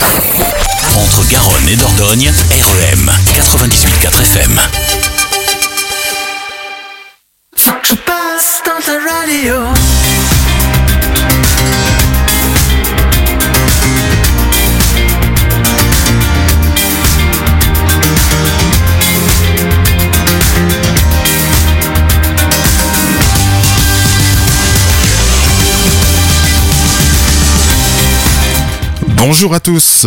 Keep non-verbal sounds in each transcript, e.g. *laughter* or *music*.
Entre Garonne et Dordogne, REM 98.4 FM. Bonjour à tous.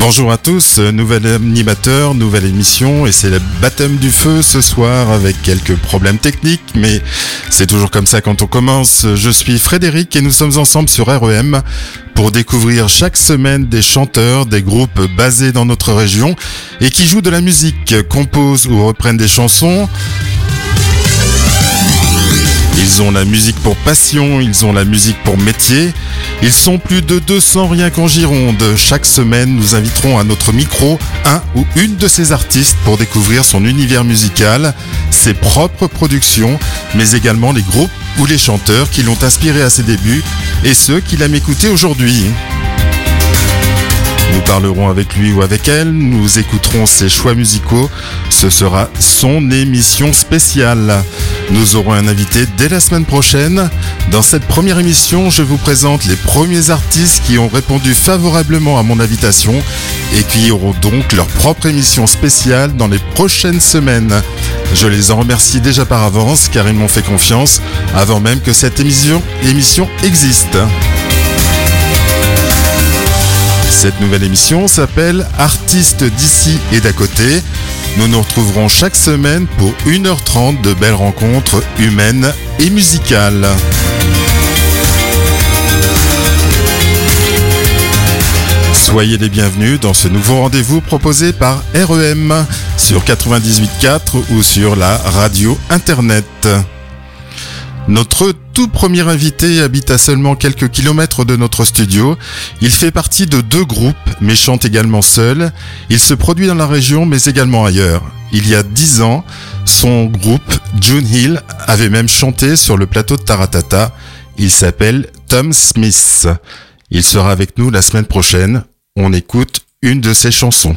Bonjour à tous, nouvel animateur, nouvelle émission et c'est le baptême du feu ce soir avec quelques problèmes techniques mais c'est toujours comme ça quand on commence. Je suis Frédéric et nous sommes ensemble sur REM pour découvrir chaque semaine des chanteurs, des groupes basés dans notre région et qui jouent de la musique, composent ou reprennent des chansons. Ils ont la musique pour passion, ils ont la musique pour métier. Ils sont plus de 200 rien qu'en Gironde. Chaque semaine, nous inviterons à notre micro un ou une de ces artistes pour découvrir son univers musical, ses propres productions, mais également les groupes ou les chanteurs qui l'ont inspiré à ses débuts et ceux qui l'aiment écouter aujourd'hui. Nous parlerons avec lui ou avec elle, nous écouterons ses choix musicaux. Ce sera son émission spéciale. Nous aurons un invité dès la semaine prochaine. Dans cette première émission, je vous présente les premiers artistes qui ont répondu favorablement à mon invitation et qui auront donc leur propre émission spéciale dans les prochaines semaines. Je les en remercie déjà par avance car ils m'ont fait confiance avant même que cette émission, existe. Cette nouvelle émission s'appelle Artistes d'ici et d'à côté. Nous nous retrouverons chaque semaine pour 1h30 de belles rencontres humaines et musicales. Soyez les bienvenus dans ce nouveau rendez-vous proposé par REM sur 98.4 ou sur la radio internet. Notre tout premier invité habite à seulement quelques kilomètres de notre studio. Il fait partie de deux groupes, mais chante également seul. Il se produit dans la région, mais également ailleurs. Il y a dix ans, son groupe, June Hill, avait même chanté sur le plateau de Taratata. Il s'appelle Tom Smith. Il sera avec nous la semaine prochaine. On écoute une de ses chansons.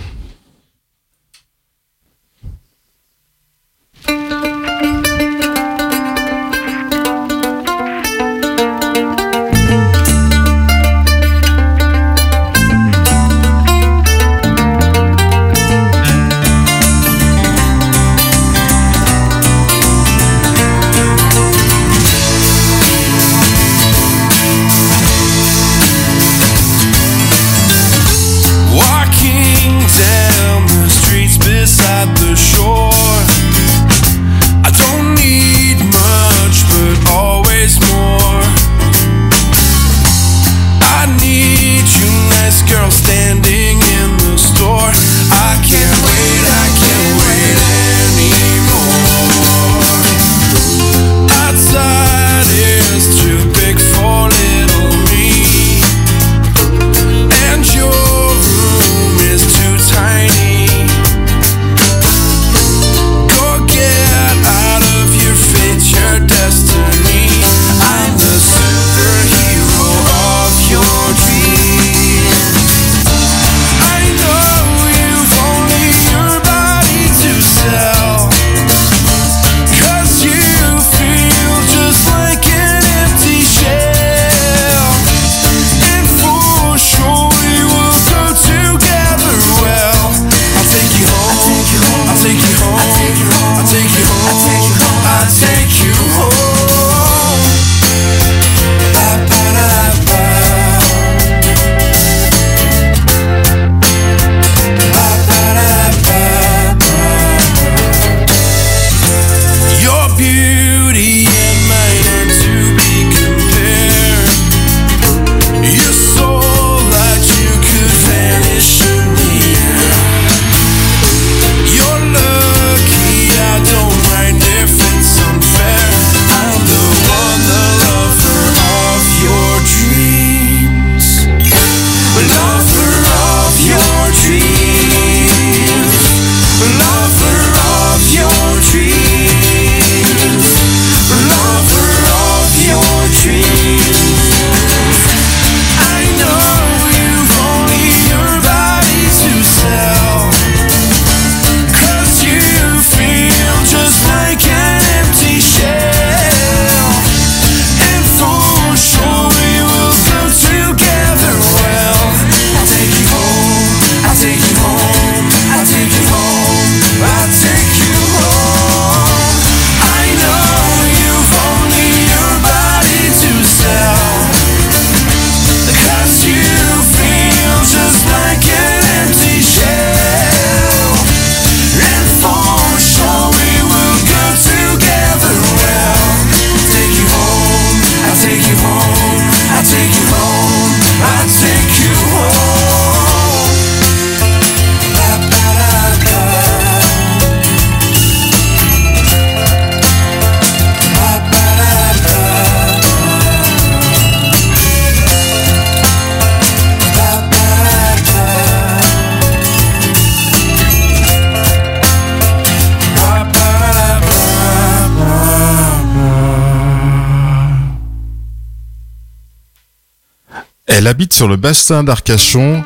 Elle habite sur le bassin d'Arcachon.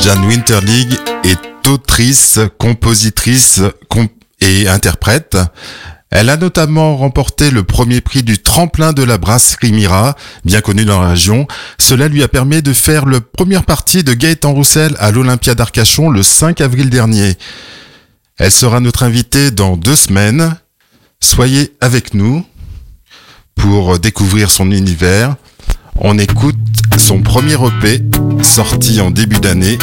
Jan Winterlig est autrice, compositrice et interprète. Elle a notamment remporté le premier prix du tremplin de la brasserie Mira, bien connu dans la région. Cela lui a permis de faire le première partie de Gaëtan Roussel à l'Olympia d'Arcachon le 5 avril dernier. Elle sera notre invitée dans deux semaines. Soyez avec nous pour découvrir son univers. On écoute son premier EP sorti en début d'année,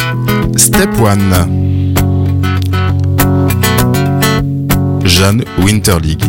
Step One. Jeanne Winterlig.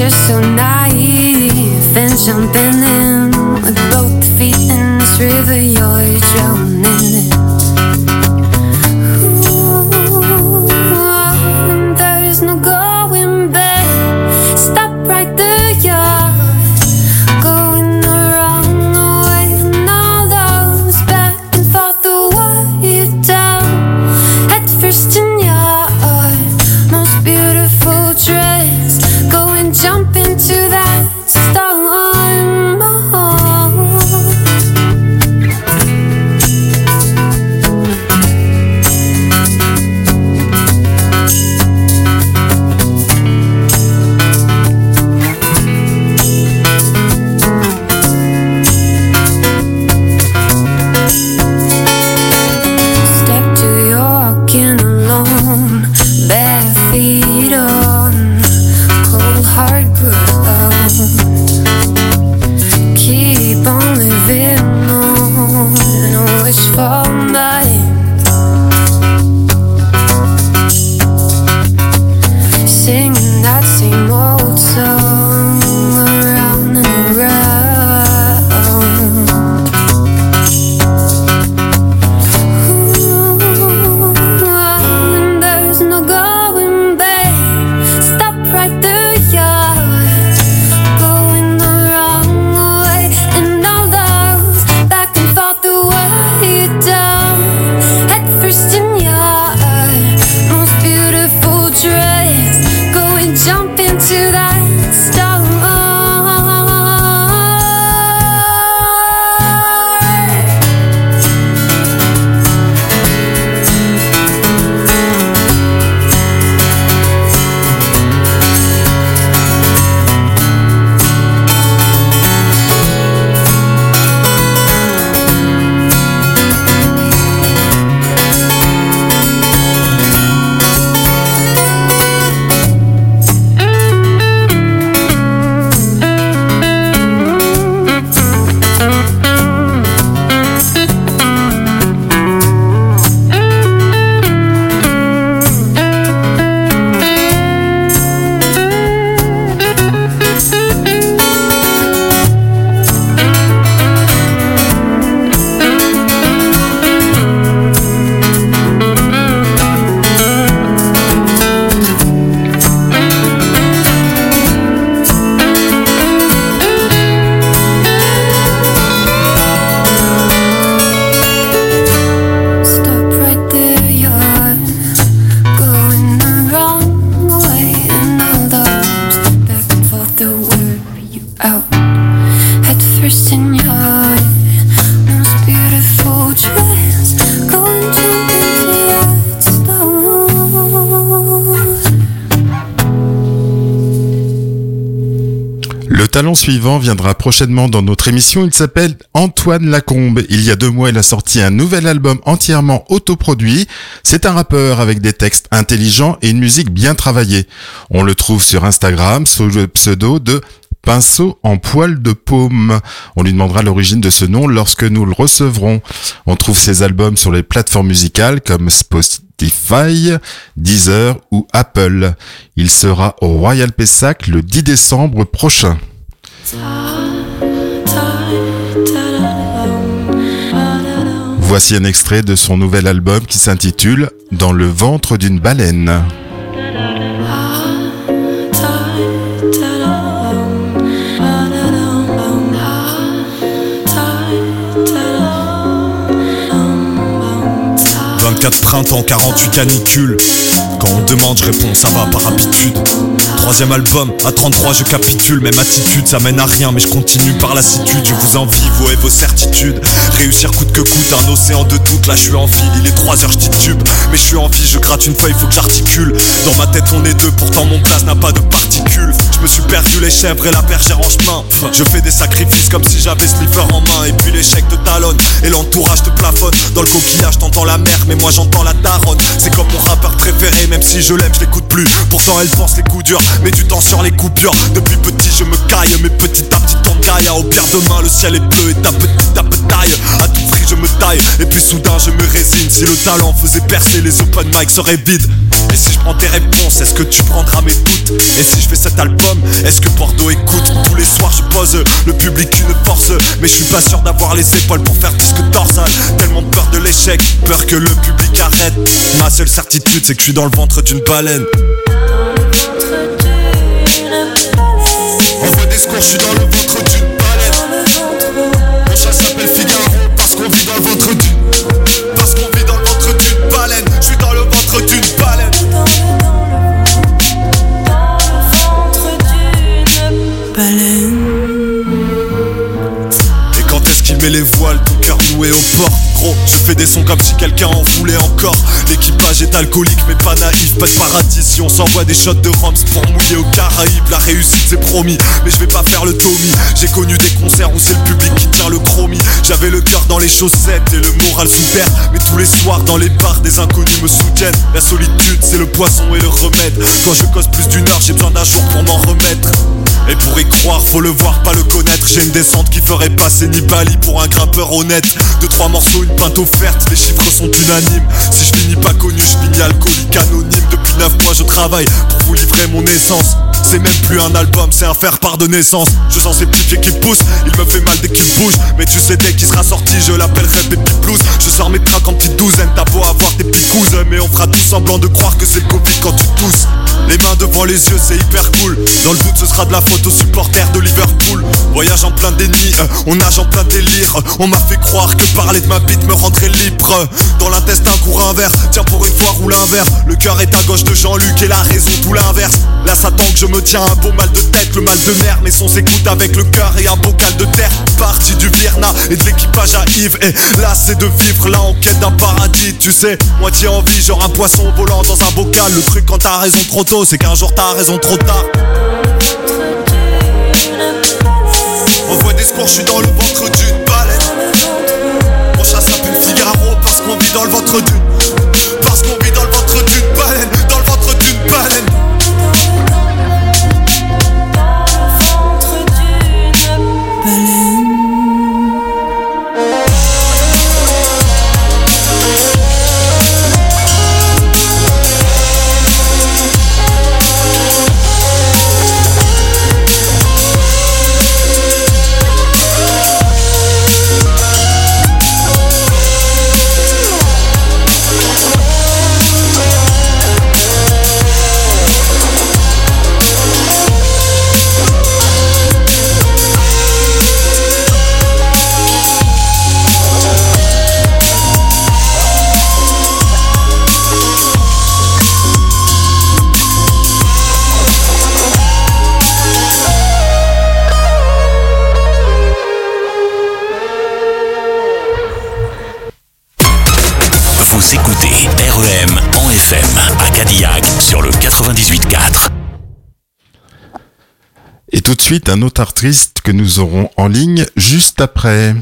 just so naive and jumping in. With both feet in this river you're drowning in. Talent suivant viendra prochainement dans notre émission. Il s'appelle Antoine Lacombe. Il y a deux mois, il a sorti un nouvel album entièrement autoproduit. C'est un rappeur avec des textes intelligents et une musique bien travaillée. On le trouve sur Instagram sous le pseudo de pinceau en poil de paume. On lui demandera l'origine de ce nom lorsque nous le recevrons. On trouve ses albums sur les plateformes musicales comme Spotify, Deezer ou Apple. Il sera au Royal Pessac le 10 décembre prochain. Voici un extrait de son nouvel album qui s'intitule Dans le ventre d'une baleine. 24 printemps, 48 canicules. Quand on demande, je réponds, ça va par habitude. Troisième album, à 33 je capitule, même attitude, ça mène à rien, mais je continue par lassitude. Je vous envie, vous et vos certitudes. Réussir coûte que coûte, un océan de doute, là je suis en file, il est 3 heures, je tube. Mais je suis en vie, je gratte une feuille, faut que j'articule. Dans ma tête on est deux, pourtant mon place n'a pas de particules. Je me suis perdu les chèvres et la bergère en chemin. Je fais des sacrifices comme si j'avais Slipper en main. Et puis l'échec te talonne et l'entourage te plafonne. Dans le coquillage t'entends la mer, mais moi j'entends la daronne. C'est comme mon rappeur préféré, même si je l'aime, je l'écoute plus. Pourtant elle pense les coups durs, mais du temps sur les coupures. Depuis petit, je me caille, mais petit à petit on gaille. Au pire demain, le ciel est bleu et ta petite ta taille. À tout prix, je me taille, et puis soudain, je me résigne. Si le talent faisait percer, les open mic seraient vides. Et si je prends tes réponses, est-ce que tu prendras mes doutes? Et si je fais cet album, est-ce que Bordeaux écoute? Tous les soirs je pose, le public une force Mais je suis pas sûr d'avoir les épaules pour faire disque dorsal Tellement peur de l'échec, peur que le public arrête Ma seule certitude c'est que je suis dans le ventre d'une baleine. Envoie des secours, je suis dans le ventre d'une baleine. Mon chat s'appelle Figaro parce qu'on vit dans le ventre d'une Parce qu'on vit dans le ventre d'une baleine. Je suis dans le ventre d'une baleine. Et quand est-ce qu'il met les voiles, ton cœur noué au port? Gros, je fais des sons comme si quelqu'un en voulait encore L'équipage est alcoolique mais pas naïf, pas de paradis. Si on s'envoie des shots de Roms pour mouiller aux Caraïbes La réussite c'est promis, mais je vais pas faire le Tommy. J'ai connu des concerts où c'est le public qui tient le chromie. J'avais le cœur dans les chaussettes et le moral sous Mais tous les soirs dans les bars des inconnus me soutiennent. La solitude c'est le poisson et le remède. Quand je cause plus d'une heure j'ai besoin d'un jour pour m'en remettre et pour y croire, faut le voir, pas le connaître. J'ai une descente qui ferait passer Nibali pour un grimpeur honnête. Deux, trois morceaux, une pinte offerte, les chiffres sont unanimes. Si je finis pas connu, je finis alcoolique anonyme. Depuis neuf mois, je travaille pour vous livrer mon essence. C'est même plus un album, c'est un faire-part de naissance. Je sens ces petits pieds qui poussent, il me fait mal dès qu'il bouge. Mais tu sais, dès qu'il sera sorti, je l'appellerai Baby Blues. Je sors mes tracks en petite douzaine, t'as beau avoir tes picouses. Mais on fera tout semblant de croire que c'est le quand tu tousses. Les mains devant les yeux, c'est hyper cool. Dans le doute, ce sera de la faute aux supporters de Liverpool. Voyage en plein déni, euh, on nage en plein délire. On m'a fait croire que parler de ma bite me rendrait libre. Dans l'intestin, court un verre. Tiens, pour une fois, roule un. Le cœur est à gauche de Jean-Luc et la raison, tout l'inverse. Là, ça tend que je me tiens un beau mal de tête, le mal de mer. Mais son s'écoute avec le cœur et un bocal de terre. Parti du Virna et de l'équipage à Yves. Et là, c'est de vivre là en quête d'un paradis. Tu sais, moitié en vie, genre un poisson volant dans un bocal. Le truc quand t'as raison trop c'est qu'un jour t'as raison trop tard. On voit des scores, je suis dans le ventre d'une baleine. Mon chat s'appelle Figaro parce qu'on vit dans le ventre d'une. Tout de suite, un autre artiste que nous aurons en ligne juste après.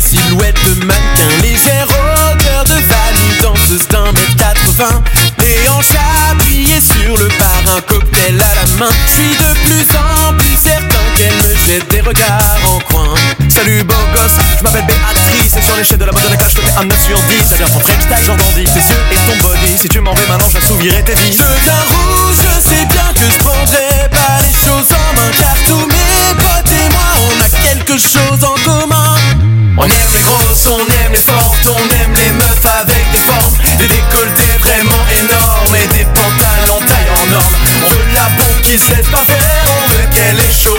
Silhouette de mannequin, légère odeur de vanille, danseuse d'un mètre 80, les hanches appuyées sur le bar, un cocktail à la main. Je suis de plus en plus certain qu'elle me jette des regards en coin. Salut beau gosse, je m'appelle Béatrice. Et sur l'échelle de la mode de la cage je te mets un 9 sur 10 T'as l'air ton French style, j'en tes yeux et ton body. Si tu m'en veux maintenant j'assouvirai tes vies. Je viens rouge, je sais bien que je prendrai pas les choses en main Car tous mes potes et moi on a quelque chose en commun. On aime les grosses, on aime les fortes, on aime les meufs avec des formes. Des décolletés vraiment énormes et des pantalons taille en norme On veut la bombe qui laisse pas faire, on veut qu'elle est chaud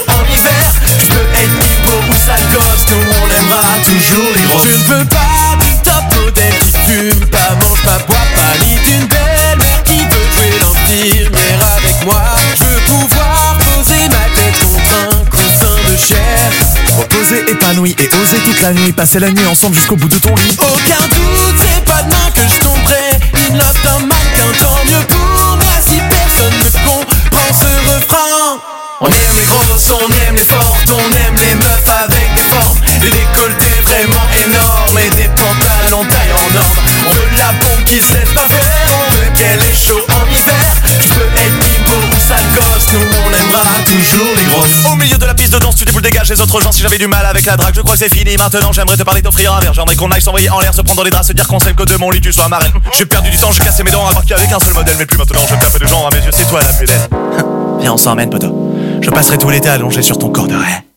en hiver Tu peux être niveau ou sale gosse, nous on aimera toujours les grosses Je ne veux pas du top modèle qui fume, pas mange, pas boit, pas ni d'une belle mère qui veut jouer l'infirmière avec moi. Je veux pouvoir poser ma tête contre un coussin de chair. Reposer, épanoui et oser toute la nuit, passer la nuit ensemble jusqu'au bout de ton lit. Aucun doute, c'est pas demain que je tomberai. In love d'un mannequin, tant mieux pour moi. Si personne ne refrain On aime les grosses, on aime les fortes, on aime les meufs avec des formes Des décolletés vraiment énormes et des pantalons taille en norme On veut la bombe qui se laisse pas faire, on veut qu'elle est chaud en hiver Tu peux être bimbo ou sale gosse, nous on aimera toujours les grosses Au milieu de la piste de danse, tu déboules dégage les autres gens. Si j'avais du mal avec la drague, je crois que c'est fini. Maintenant, j'aimerais te parler, t'offrir un verre. J'aimerais qu'on aille s'envoyer en l'air, se prendre dans les draps, se dire qu'on s'aime que de mon lit, tu sois ma reine. J'ai perdu du temps, j'ai cassé mes dents, à avec un seul modèle. Mais plus maintenant, je tape des gens à mes yeux, c'est toi la plus belle. Viens, on s'emmène, poteau. Je passerai tout l'été allongé sur ton corps de raie.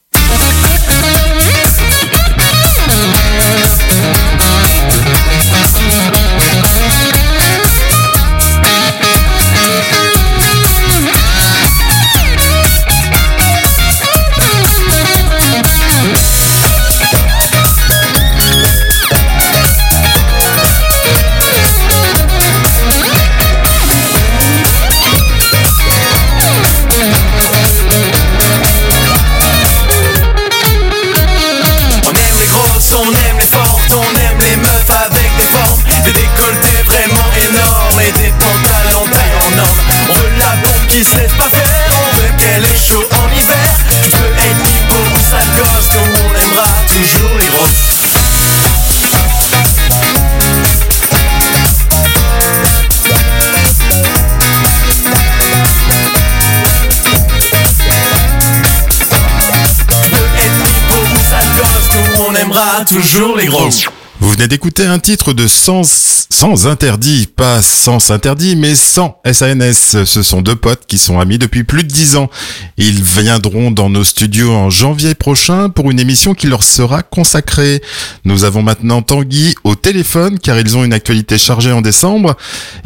Toujours les grosses Vous venez d'écouter un titre de Sans, sans interdit, pas sans interdit, mais sans SANS. Ce sont deux potes qui sont amis depuis plus de dix ans. Ils viendront dans nos studios en janvier prochain pour une émission qui leur sera consacrée. Nous avons maintenant Tanguy au téléphone car ils ont une actualité chargée en décembre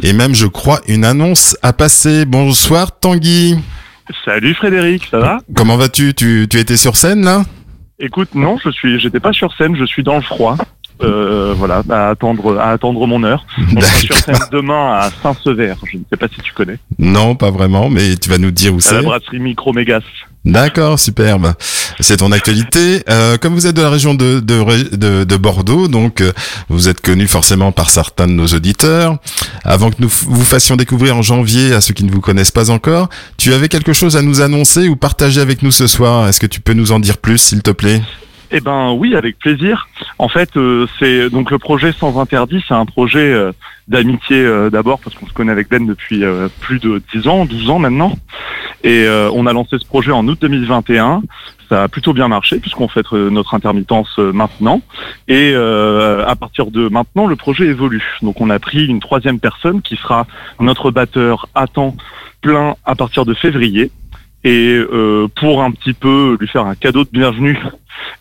et même, je crois, une annonce à passer. Bonsoir Tanguy. Salut Frédéric, ça va? Comment vas-tu? Tu, tu étais sur scène là? Écoute, non, je suis, j'étais pas sur scène, je suis dans le froid. Euh, voilà, à attendre, à attendre mon heure. On sera sur scène demain à Saint-Sever. Je ne sais pas si tu connais. Non, pas vraiment, mais tu vas nous dire où À la c'est. brasserie. D'accord, superbe. C'est ton actualité. Euh, comme vous êtes de la région de, Bordeaux, donc euh, vous êtes connu forcément par certains de nos auditeurs. Avant que nous vous fassions découvrir en janvier à ceux qui ne vous connaissent pas encore, tu avais quelque chose à nous annoncer ou partager avec nous ce soir? Est-ce que tu peux nous en dire plus, s'il te plaît? Eh ben oui, avec plaisir. En fait, euh, c'est donc le projet Sans Interdit, c'est un projet euh, d'amitié euh, d'abord parce qu'on se connaît avec Ben depuis euh, plus de 10 ans, 12 ans maintenant. Et euh, on a lancé ce projet en août 2021. Ça a plutôt bien marché puisqu'on fait notre intermittence maintenant. Et à partir de maintenant, le projet évolue. Donc on a pris une troisième personne qui sera notre batteur à temps plein à partir de février. Et euh, pour un petit peu lui faire un cadeau de bienvenue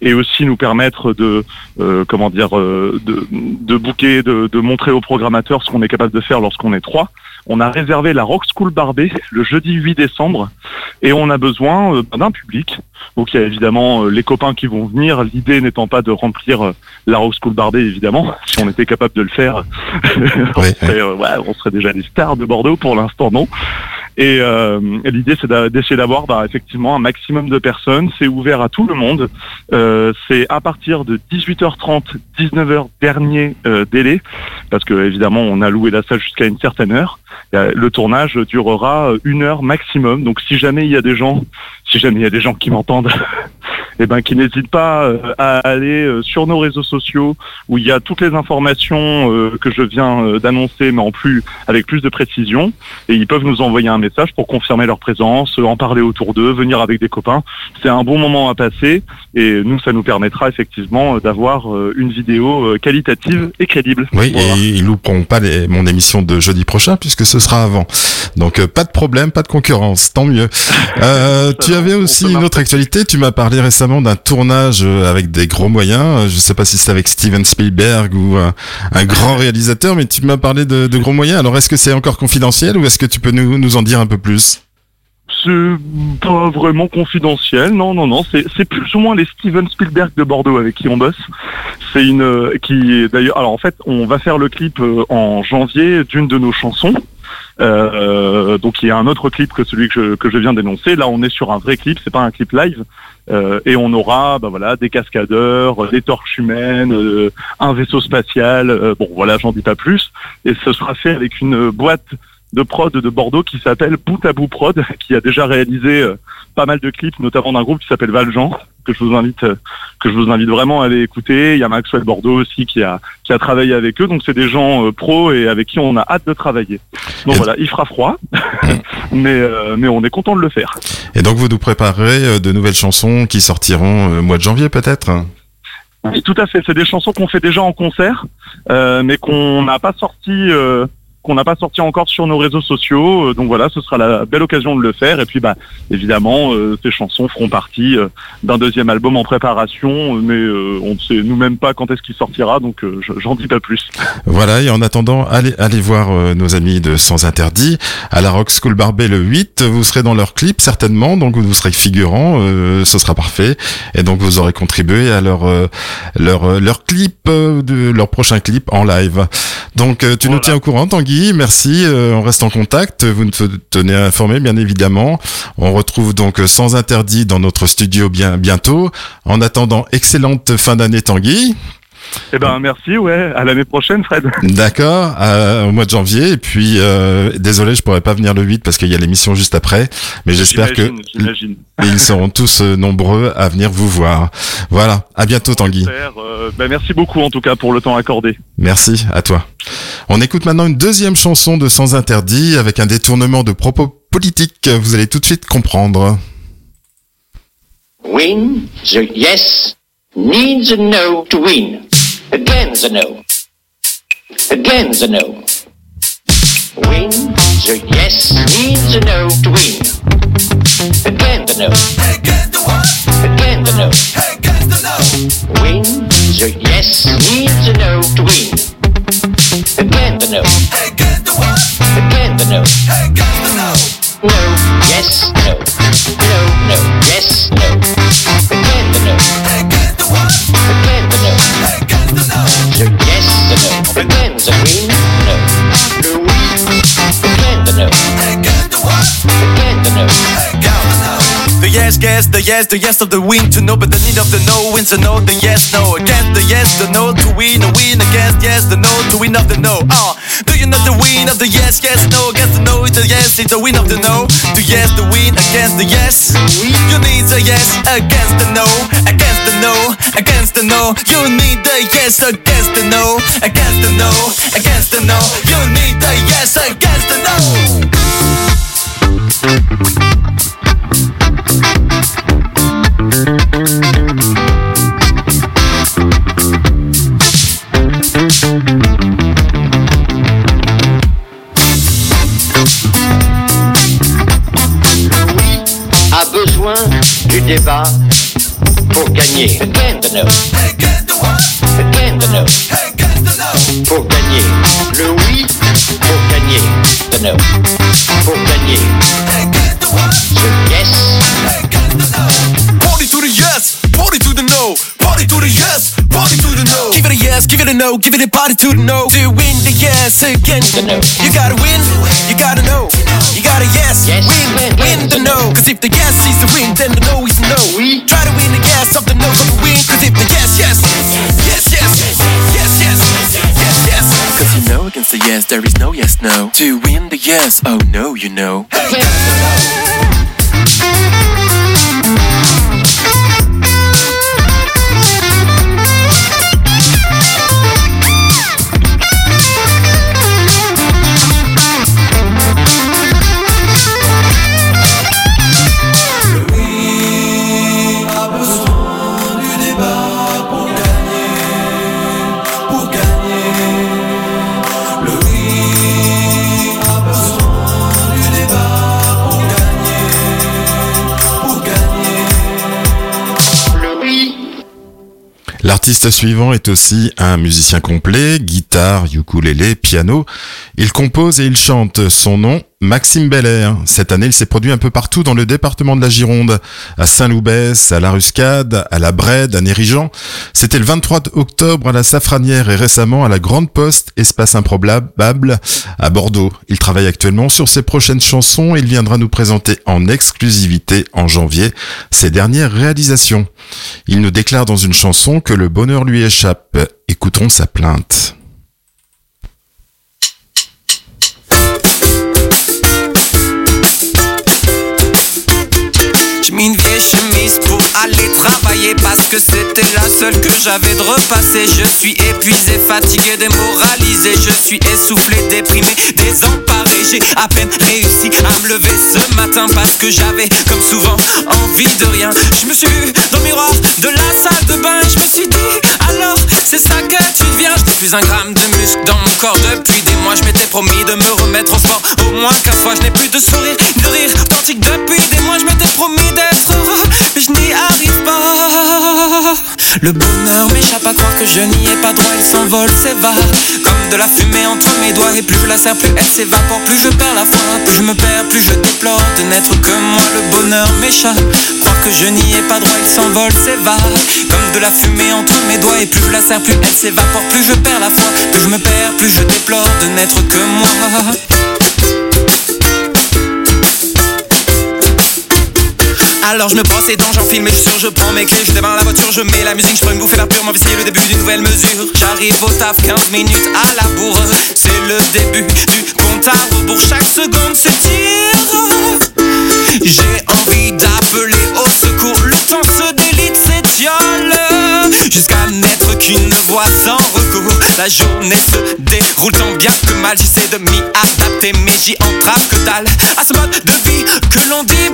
et aussi nous permettre de euh, comment dire euh, de, de booker, de, de montrer aux programmateurs ce qu'on est capable de faire lorsqu'on est trois. On a réservé la Rock School Barbet le jeudi 8 décembre et on a besoin euh, d'un public. Donc il y a évidemment euh, les copains qui vont venir. L'idée n'étant pas de remplir la Rock School Barbet évidemment. *laughs* Si on était capable de le faire, *laughs* on, serait, ouais, on serait déjà des stars de Bordeaux pour l'instant non. Et euh, l'idée, c'est d'essayer d'avoir bah, effectivement un maximum de personnes. C'est ouvert à tout le monde. Euh, c'est à partir de 18h30, 19h dernier euh, délai, parce que évidemment, on a loué la salle jusqu'à une certaine heure. Euh, Le tournage durera euh, une heure maximum. Donc, si jamais il y a des gens, si jamais il y a des gens qui m'entendent, *laughs* eh ben, qui n'hésitent pas euh, à aller euh, sur nos réseaux sociaux où il y a toutes les informations euh, que je viens d'annoncer, mais en plus avec plus de précision. Et ils peuvent nous envoyer un message pour confirmer leur présence, en parler autour d'eux, venir avec des copains. C'est un bon moment à passer et nous, ça nous permettra effectivement d'avoir une vidéo qualitative et crédible. Oui, Voilà. et ils louperont pas les- mon émission de jeudi prochain puisque ce sera avant. Donc pas de problème, pas de concurrence, tant mieux. Euh, *laughs* tu va, avais aussi une autre actualité. Tu m'as parlé récemment d'un tournage euh, avec des gros moyens. Euh, Je sais pas si c'est avec Steven Spielberg ou euh, un grand réalisateur, mais tu m'as parlé de, de gros moyens. Alors est-ce que c'est encore confidentiel ou est-ce que tu peux nous, nous en dire un peu plus? C'est pas vraiment confidentiel, non, non, non. C'est plus ou moins les Steven Spielberg de Bordeaux avec qui on bosse. C'est une qui d'ailleurs. Alors en fait, on va faire le clip en janvier d'une de nos chansons. Euh, donc il y a un autre clip que celui que je, viens d'énoncer. Là, on est sur un vrai clip, c'est pas un clip live. Euh, et on aura, bah voilà, des cascadeurs, euh, des torches humaines, un vaisseau spatial. bon, voilà, j'en dis pas plus. Et ce sera fait avec une boîte de prod de Bordeaux qui s'appelle Bout à Bout Prod, qui a déjà réalisé euh, pas mal de clips, notamment d'un groupe qui s'appelle Valjean, que je vous invite, euh, que je vous invite vraiment à aller écouter. Il y a Maxwell Bordeaux aussi qui a qui a travaillé avec eux, donc c'est des gens euh, pros et avec qui on a hâte de travailler. Donc Et- voilà, il fera froid, *laughs* mais mais on est content de le faire. Et donc vous nous préparez de nouvelles chansons qui sortiront au mois de janvier peut-être? Oui, tout à fait. C'est des chansons qu'on fait déjà en concert, euh, mais qu'on n'a pas sorti, euh, qu'on n'a pas sorti encore sur nos réseaux sociaux. Euh, donc voilà, ce sera la belle occasion de le faire. Et puis, bah, évidemment, euh, ces chansons feront partie euh, d'un deuxième album en préparation, mais euh, on ne sait nous-mêmes pas quand est-ce qu'il sortira, donc euh, je- j'en dis pas plus. Voilà, et en attendant, allez, allez voir euh, nos amis de Sans Interdit à la Rock School Barbet le 8. Vous serez dans leur clip certainement, donc vous serez figurant, euh, ce sera parfait. Et donc vous aurez contribué à leur euh, leur leur clip euh, de leur prochain clip en live. Donc euh, tu nous tiens au courant, Tanguy? Merci, euh, on reste en contact. Vous nous tenez informés, bien évidemment. On retrouve donc euh, Sans Interdit dans notre studio bien bientôt. En attendant, excellente fin d'année, Tanguy. Eh ben, merci, ouais. À l'année prochaine, Fred. D'accord, euh, au mois de janvier. Et puis, euh, désolé, je pourrais pas venir le 8 parce qu'il y a l'émission juste après. Mais j'espère que ils seront tous euh, nombreux à venir vous voir. Voilà, à bientôt Tanguy. Super, euh, ben, merci beaucoup en tout cas pour le temps accordé. Merci, à toi. On écoute maintenant une deuxième chanson de Sans Interdit avec un détournement de propos politiques. Vous allez tout de suite comprendre. Win, the yes, needs a no to win. Again a no. Again a no. Win, the yes, needs a no to win. Again the no. Again the what? Again the no. Win, the yes, needs a no to win. Again the no. Again the no. No, yes, no. No, no, yes, no. The yes, yes, the yes, the yes of the win to know, but the need of the no wins the no, the yes, no. Against the yes, the no to win, a win against yes, the no to win of the no. Uh, do you know the win of the yes, yes, no? Against the no, it's a yes, it's a win of the no. The yes, the win against the yes. You need the yes against the no, against the no, against the no. You need the yes against the no, against the no, against the no. You need the yes against the no. Pour gagner. Le oui pour The no. The yes. Party to the yes, party to the no, party to the yes, party to the no. Give it a yes, give it a no, give it a party to the no. To win the yes against The no. You gotta win, you gotta know, you gotta yes. Yes. Win, win the no. Cause if the yes is the win, then the no is the no. Try to win the yes of the no of the win. Cause if the yes. Yes, yes. Cause you know against the yes, there is no yes, no. To win the yes, oh no, you know. Le L'artiste suivant est aussi un musicien complet, guitare, ukulélé, piano. Il compose et il chante. Son nom, Maxime Belair. Cette année, il s'est produit un peu partout dans le département de la Gironde, à Saint-Loubès, à La Ruscade, à La Brède, à Nérigeant. C'était le 23 octobre à la Safranière et récemment à la Grande Poste, espace improbable, à Bordeaux. Il travaille actuellement sur ses prochaines chansons et il viendra nous présenter en exclusivité en janvier ses dernières réalisations. Il nous déclare dans une chanson que le bonheur lui échappe. Écoutons sa plainte. Aller travailler parce que c'était la seule que j'avais de repasser. Je suis épuisé, fatigué, démoralisé. Je suis essoufflé, déprimé, désemparé. J'ai à peine réussi à me lever ce matin parce que j'avais, comme souvent, envie de rien. Je me suis vu dans le miroir de la salle de bain et je me suis dit, alors c'est ça que tu deviens. Je plus un gramme de muscle dans mon corps depuis des mois. Je m'étais promis de me remettre au sport au moins qu'un fois. Je n'ai plus de sourire, de rire authentique depuis des mois. Je m'étais promis d'être heureux, mais je Le bonheur m'échappe à croire que je n'y ai pas droit. Il s'envole, s'évade comme de la fumée entre mes doigts. Et plus je la serre, plus elle s'évapore. Plus je perds la foi, plus je me perds, plus je déplore de n'être que moi. Le bonheur m'échappe. Croire que je n'y ai pas droit, il s'envole, s'évade comme de la fumée entre mes doigts. Et plus je la serre, plus elle s'évapore. Plus je perds la foi, plus je me perds, plus je déplore de n'être que moi. Alors je me brosse les dents, j'enfile mes chaussures, je prends mes clés, je démarre la voiture, je mets la musique, je prends une bouffée d'air pur, mon c'est le début d'une nouvelle mesure. J'arrive au taf 15 minutes à la bourre, c'est le début du compte à rebours, chaque seconde se tire. J'ai envie d'appeler au secours, le temps se délite, s'étiole Jusqu'à n'être qu'une voix sans recours La journée se déroule tant bien que mal J'essaie de m'y adapter mais j'y entrave que dalle À ce mode de vie que l'on dit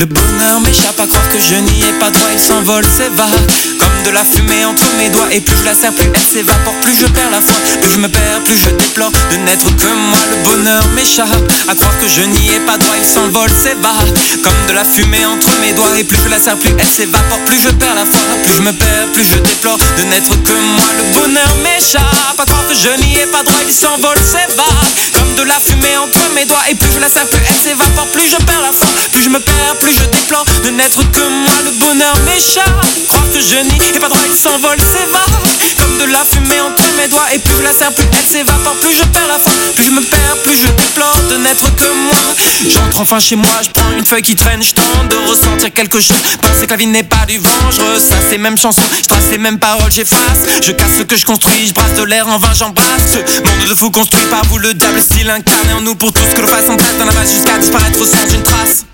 Le bonheur m'échappe à croire que je n'y ai pas droit Il s'envole, s'évade comme de la fumée entre mes doigts Et plus je la serre, plus elle s'évapore Plus je perds la foi, plus je me perds, plus je déplore De n'être que moi, le bonheur m'échappe À croire que je n'y ai pas droit, il s'envole, s'évade Comme de la fumée entre mes doigts Et plus je la serre, plus elle s'évapore Plus je perds la foi, plus je me perds, plus je déplore De n'être que moi, le bonheur m'échappe À croire que je n'y ai pas droit, il s'envole, s'évade Comme de la fumée entre mes doigts Et plus je la serre, plus elle s'évapore Plus je perds la foi, plus je me perds, plus je déplore De n'être que moi, le bonheur m'échappe Croire que je n'y ai pas droit, il s'envole, s'évade Comme de la fumée entre mes doigts Et plus je la serre, plus elle s'évapore Plus je perds la foi, plus je me perds, plus je déplore De n'être que moi. J'entre enfin chez moi, je prends une feuille qui traîne Je tente de ressentir quelque chose. Penser que la vie n'est pas du vent Je ressasse les mêmes chansons, je trace les mêmes paroles J'efface, je casse ce que je construis Je brasse de l'air en vain, j'embrasse. Ce monde de fou construit par vous Le diable style incarné en nous Pour tout ce que l'on fasse en dans la base Jusqu'à disparaître sans une trace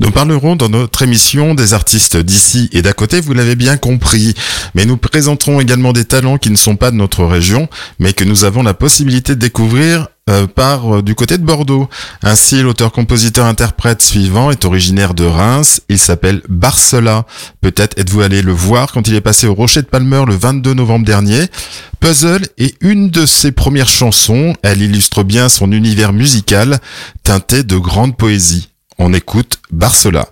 Nous parlerons dans notre émission des artistes d'ici et d'à côté, vous l'avez bien compris. Mais nous présenterons également des talents qui ne sont pas de notre région, mais que nous avons la possibilité de découvrir euh, par euh, du côté de Bordeaux. Ainsi, l'auteur-compositeur-interprète suivant est originaire de Reims. Il s'appelle Barcela. Peut-être êtes-vous allé le voir quand il est passé au Rocher de Palmer le 22 novembre dernier. Puzzle est une de ses premières chansons. Elle illustre bien son univers musical, teinté de grande poésie. On écoute Barcela.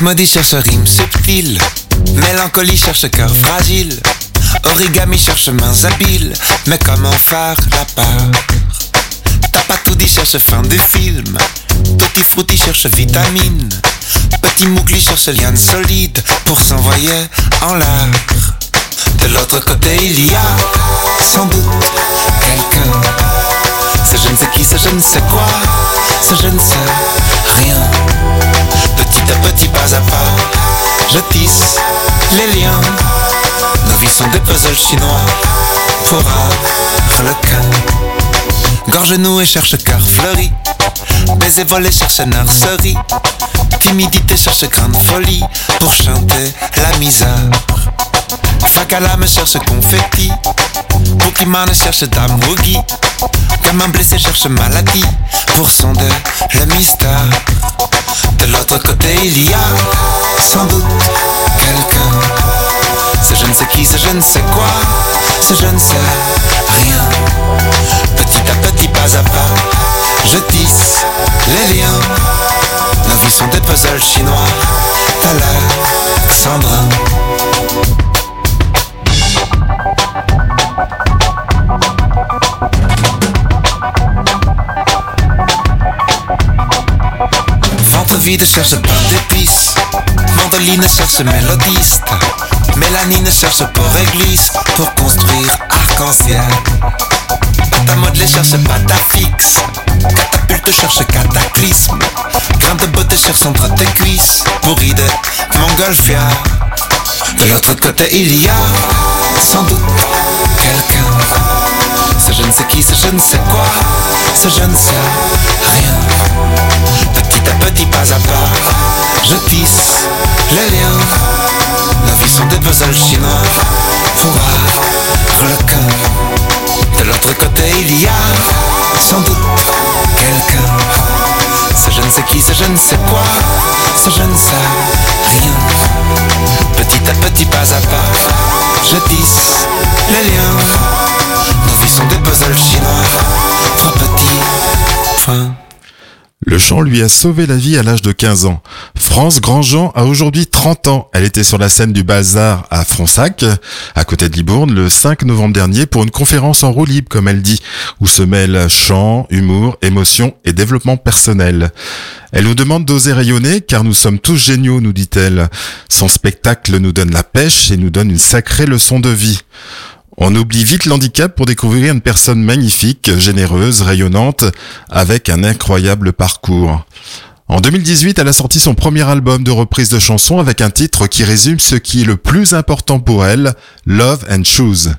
Maudit cherche rime subtile, mélancolie cherche cœur fragile, origami cherche mains habiles, mais comment faire la part? T'as pas tout dit cherche fin de film, tutti frutti cherche vitamine, Petit mougli cherche liane solide pour s'envoyer en l'air. De l'autre côté, il y a sans doute quelqu'un. Ce je ne sais qui, ce je ne sais quoi, ce je ne sais rien. Petit à petit, pas à pas, je tisse les liens. Nos vies sont des puzzles chinois pour Harlequin. Gorge nouée cherche cœur fleuri. Baiser volé cherche nurserie. Timidité cherche grande folie pour chanter la misère. Fakala me cherche confetti. Pokémon cherche dame Woogie. Gamin blessé cherche maladie pour sonder le mystère. De l'autre côté, il y a sans doute quelqu'un. Ce je ne sais qui, ce je ne sais quoi, ce je ne sais rien. Petit à petit, pas à pas, je tisse les liens. Nos vies sont des puzzles chinois, Alexandrin. Ventre vide cherche pain d'épices. Mandoline cherche mélodiste. Mélanine cherche pour église. Pour construire arc-en-ciel. Pâte à modeler cherche pâte à fixe. Catapulte cherche cataclysme. Grain de beauté cherche entre tes cuisses. Pour de montgolfière. De l'autre côté, il y a sans doute quelqu'un. Ce je ne sais qui, ce je ne sais quoi, ce je ne sais rien. Petit à petit, pas à pas, je tisse les liens. Nos vies sont des puzzles chinois pour Harlequin. De l'autre côté, il y a sans doute quelqu'un. Ce je ne sais qui, ce je ne sais quoi, ce je ne sais rien. Petit à petit, pas à pas, je tisse les liens. Nos vies sont des puzzles chinois, trop petits, point. Le chant lui a sauvé la vie à l'âge de 15 ans. France Grandjean a aujourd'hui 30 ans. Elle était sur la scène du Bazar à Fronsac, à côté de Libourne, le 5 novembre dernier pour une conférence en roue libre, comme elle dit, où se mêlent chant, humour, émotion et développement personnel. Elle nous demande d'oser rayonner car nous sommes tous géniaux, nous dit-elle. Son spectacle nous donne la pêche et nous donne une sacrée leçon de vie. On oublie vite l'handicap pour découvrir une personne magnifique, généreuse, rayonnante, avec un incroyable parcours. En 2018, elle a sorti son premier album de reprise de chansons avec un titre qui résume ce qui est le plus important pour elle, Love and Shoes.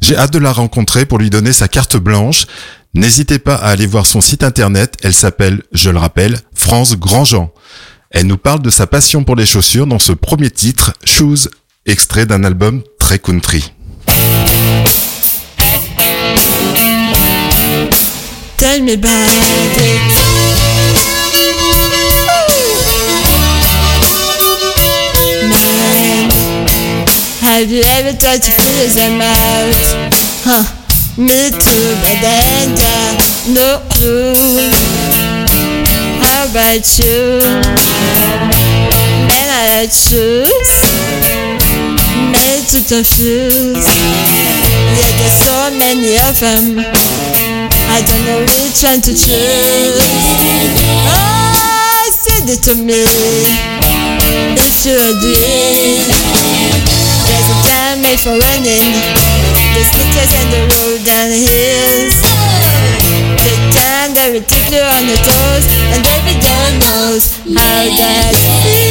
J'ai hâte de la rencontrer pour lui donner sa carte blanche. N'hésitez pas à aller voir son site internet, elle s'appelle, je le rappelle, France Grandjean. Elle nous parle de sa passion pour les chaussures dans ce premier titre, Shoes, extrait d'un album très country. Tell me about it. Man, have you ever tried to figure them out? Huh? Me too, but then uh, no clue. How about you? Man, I shoes. Made to confuse. Yeah, there's so many of them. I don't know which one to choose. Oh, send it to me if you agree. There's a time made for running, the sneakers and the road down the hills. The time that will tip you on the toes, and every girl knows how that feels.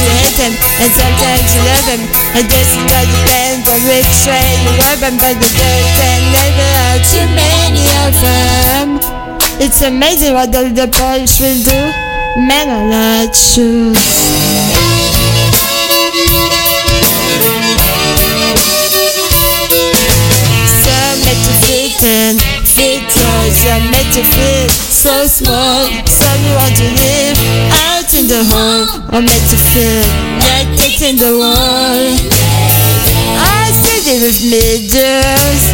you hate them And sometimes you love them I guess it all depends on which way you love them But the dirt can never have too many of them. It's amazing what all the polish will do. Men are not shoes. To fit toys that make you feel so small. So you want to live out in the hall. Or make you feel like it's in the wall. I said it with me, just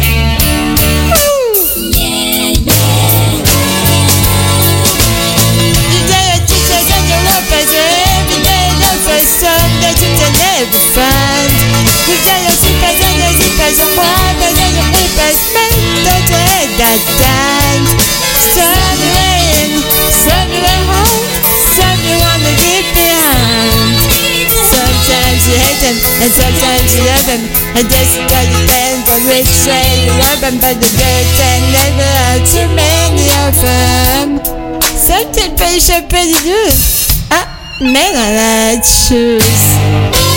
Every you tell your secrets and your secrets, your private and your papers, man, don't you hate that time? Some rain, some you at home, some you wanna get behind. Sometimes you hate them, and sometimes you love them. And just it all depends on which way you love them. But the dirt and never have too many of them. Ça peut-être pas échapper du deux. Ah, mais dans la chose.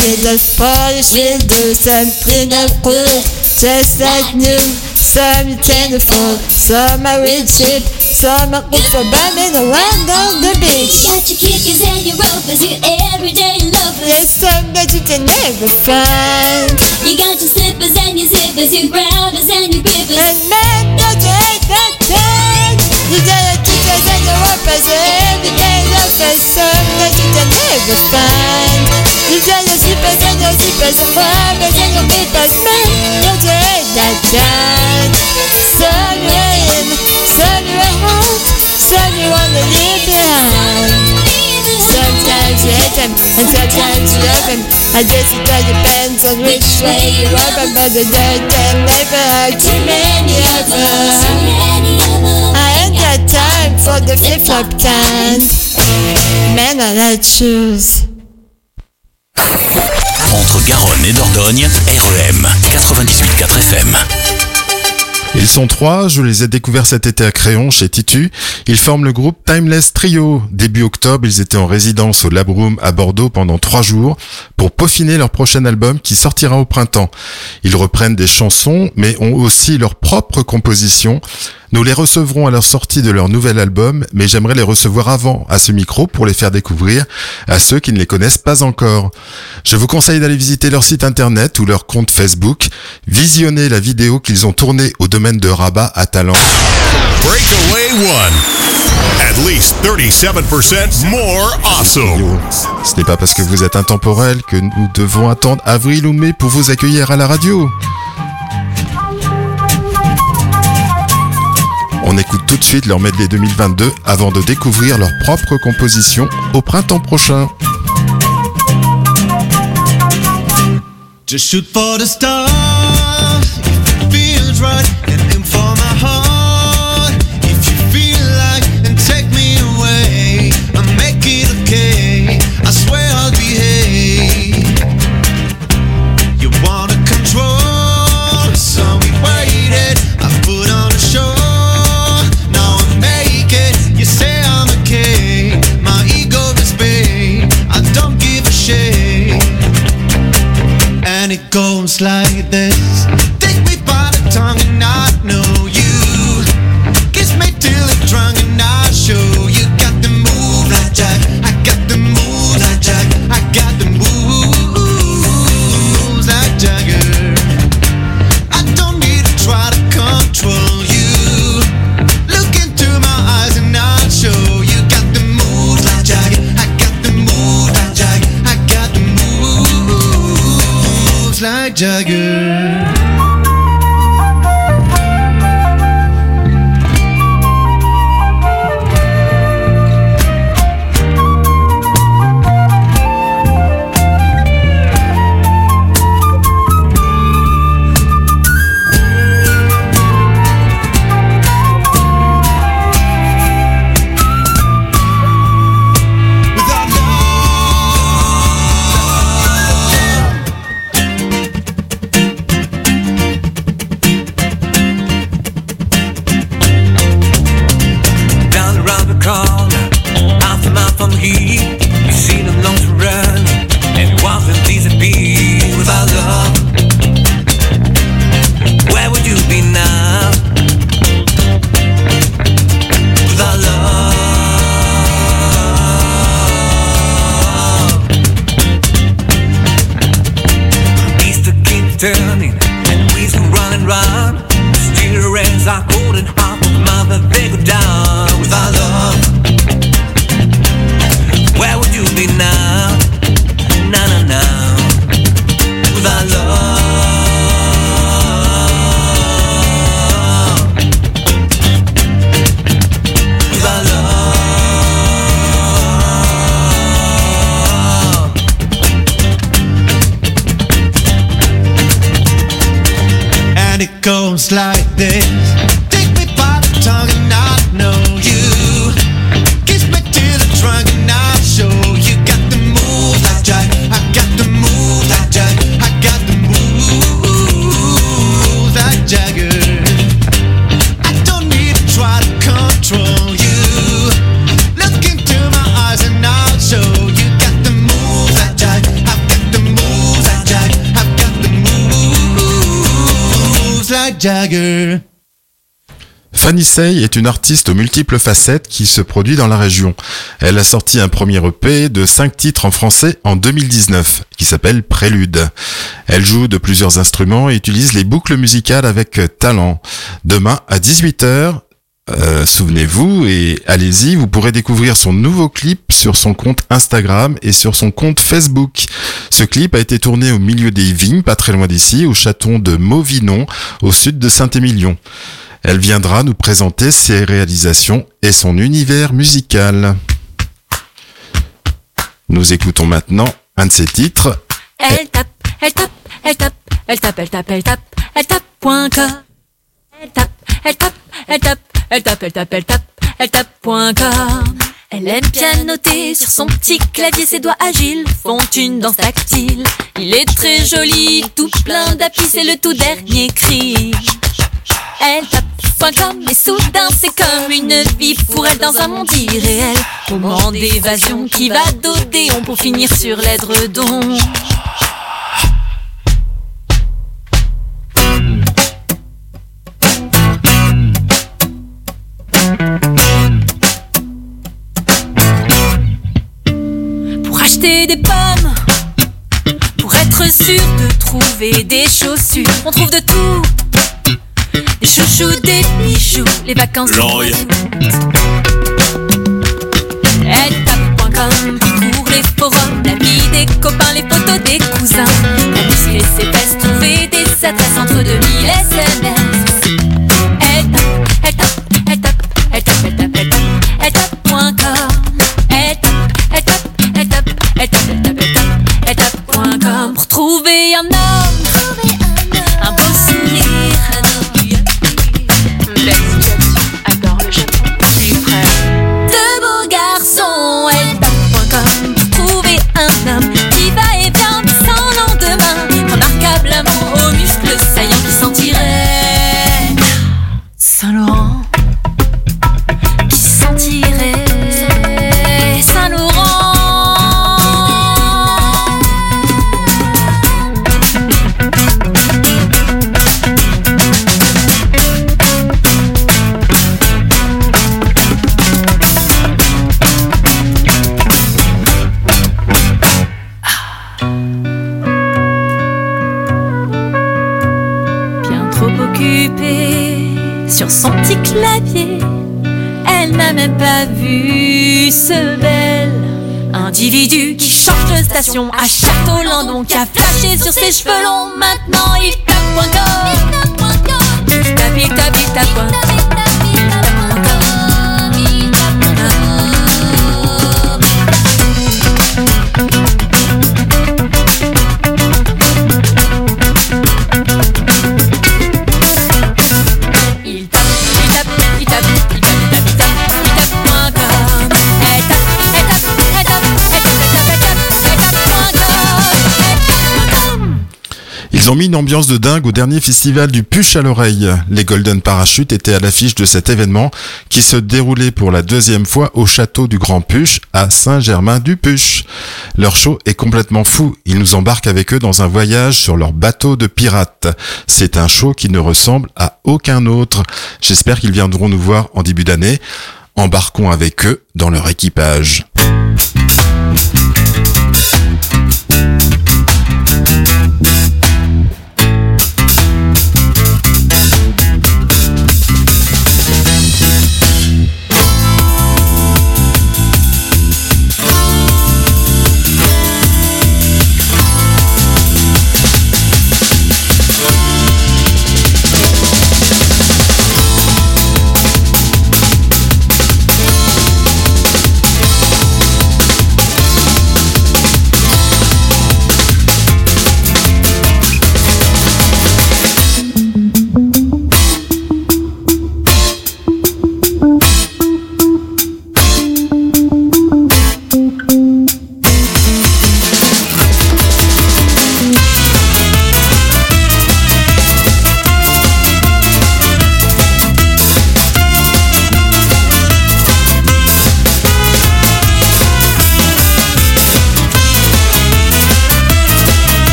Amazing what a little polish will do. Something of good, just like new. Some you tend to fall, some are cheap, some are good for bumming around on the beach. You got your kickers and your ropers, your everyday lovers. There's some that you can never find. You got your slippers and your zippers, your grounders and your grippers. And man, don't you hate that time? You your teachers and your workers, everyday lovers, some that you can never find. You got your zippers and your zippers, your farmers and your papers, man, don't you hate that time? Some rain, some you at home, some you wanna leave behind. Sometimes you hate them, and sometimes you love them. I guess it all depends on which way you them, but the dirt and never have too many of them. For the like shoes. Entre Garonne et Dordogne, REM 98.4 FM. Ils sont trois, je les ai découverts cet été à Créon chez Titu. Ils forment le groupe Timeless Trio. Début octobre, ils étaient en résidence au Lab Room à Bordeaux pendant trois jours pour peaufiner leur prochain album qui sortira au printemps. Ils reprennent des chansons mais ont aussi leurs propres compositions. Nous les recevrons à leur sortie de leur nouvel album, mais j'aimerais les recevoir avant à ce micro pour les faire découvrir à ceux qui ne les connaissent pas encore. Je vous conseille d'aller visiter leur site internet ou leur compte Facebook, visionner la vidéo qu'ils ont tournée au domaine de Rabat à Talent. Breakaway one. At least 37% more awesome. Ce n'est pas parce que vous êtes intemporel que nous devons attendre avril ou mai pour vous accueillir à la radio. On écoute tout de suite leur medley 2022 avant de découvrir leur propre composition au printemps prochain. Fanny Say est une artiste aux multiples facettes qui se produit dans la région. Elle a sorti un premier EP de 5 titres en français en 2019 qui s'appelle Prélude. Elle joue de plusieurs instruments et utilise les boucles musicales avec talent. Demain à 18h, euh, souvenez-vous et allez-y, vous pourrez découvrir son nouveau clip sur son compte Instagram et sur son compte Facebook. Ce clip a été tourné au milieu des vignes, pas très loin d'ici, au château de Mauvinon, au sud de Saint-Émilion. Elle viendra nous présenter ses réalisations et son univers musical. Nous écoutons maintenant un de ses titres. Elle tape, elle tape, elle tape, elle tape, elle tape, elle tape, elle tape. Elle tape, elle tape, elle tape, elle tape, elle tape, elle tape, elle tape, point com. Elle aime pianoter sur son petit clavier, ses doigts agiles font une danse tactile. Il est très joli, tout plein d'appui, c'est le tout dernier cri. Elle tape point com et soudain c'est comme une vie pour elle dans un monde irréel. Moment d'évasion qui va d'Odéon pour finir sur l'Edredon. Pour acheter des pommes, pour être sûr de trouver des chaussures, on trouve de tout. Des chouchous, des bijoux, les vacances. Tape.com pour les forums, la vie des copains, les photos des cousins. La muscler ses fesses, trouver des adresses entre 2000 SMS. Un homme, individu qui change de station à Château-Landon, qui a flashé sur ses cheveux longs. Maintenant il tape point com. Il tape, il tape, il. Ils ont mis une ambiance de dingue au dernier festival du Puche à l'oreille. Les Golden Parachutes étaient à l'affiche de cet événement qui se déroulait pour la deuxième fois au château du Grand Puche à Saint-Germain-du-Puche. Leur show est complètement fou. Ils nous embarquent avec eux dans un voyage sur leur bateau de pirates. C'est un show qui ne ressemble à aucun autre. J'espère qu'ils viendront nous voir en début d'année. Embarquons avec eux dans leur équipage.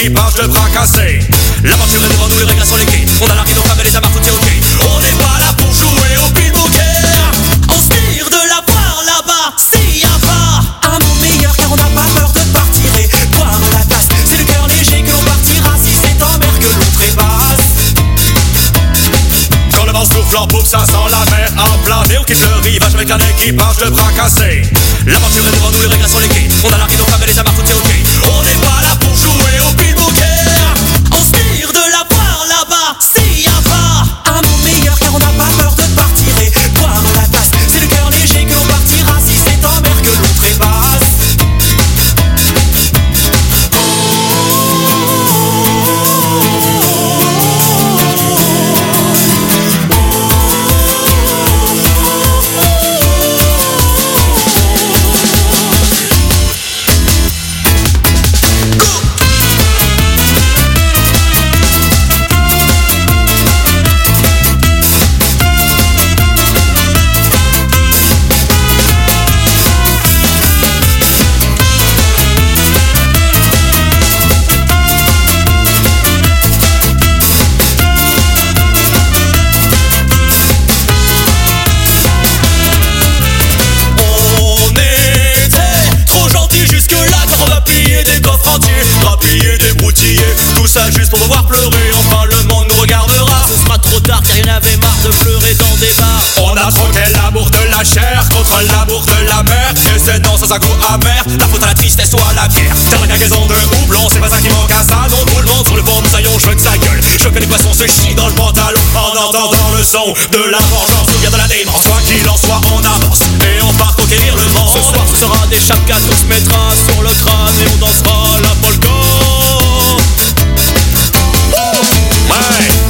Un équipage de bras cassés. L'aventure est devant nous, les règles sont les quais. On a la ride femmes et les amarres, tout est ok. On n'est pas là pour jouer au pile On se tire de la voir là-bas, s'il y a pas un monde meilleur car on n'a pas peur de partir et boire la tasse. C'est le cœur léger que l'on partira si c'est en mer que l'on trépasse. Quand le vent souffle en poupe, ça sent la mer en plein Et on quitte le rivage avec un équipage de bras cassés L'aventure est devant nous, les règles sont les quais On a la ride femmes et les amarres, tout est ok entendant le son de la vengeance ou bien de la démence. Quoi qu'il en soit, on avance et on part conquérir le monde. Ce soir, ce sera des chapkas, on se mettra sur le crâne et on dansera la polka. Ouais.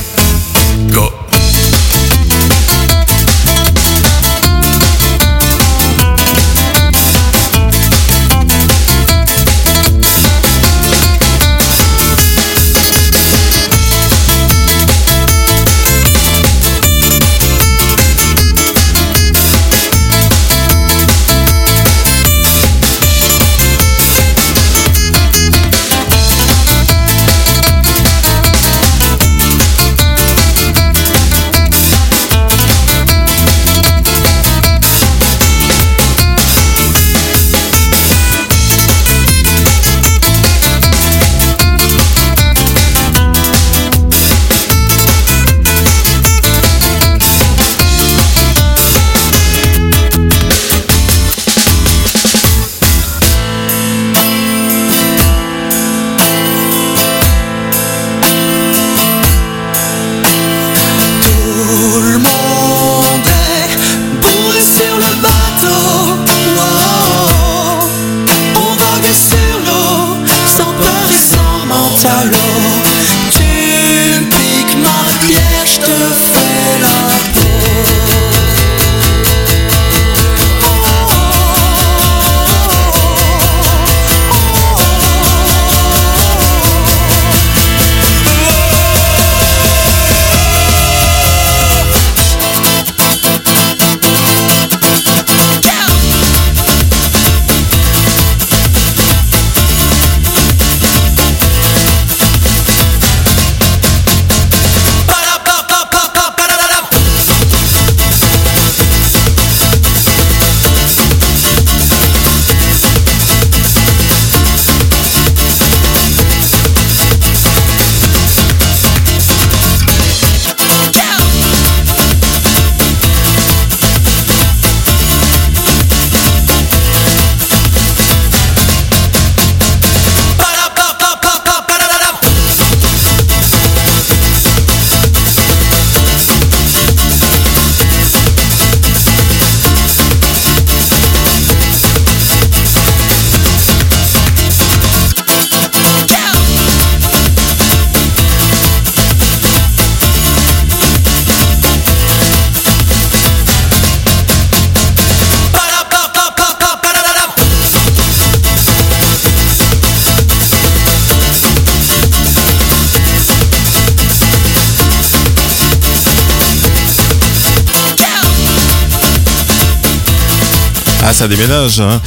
Ah, ça déménage, hein.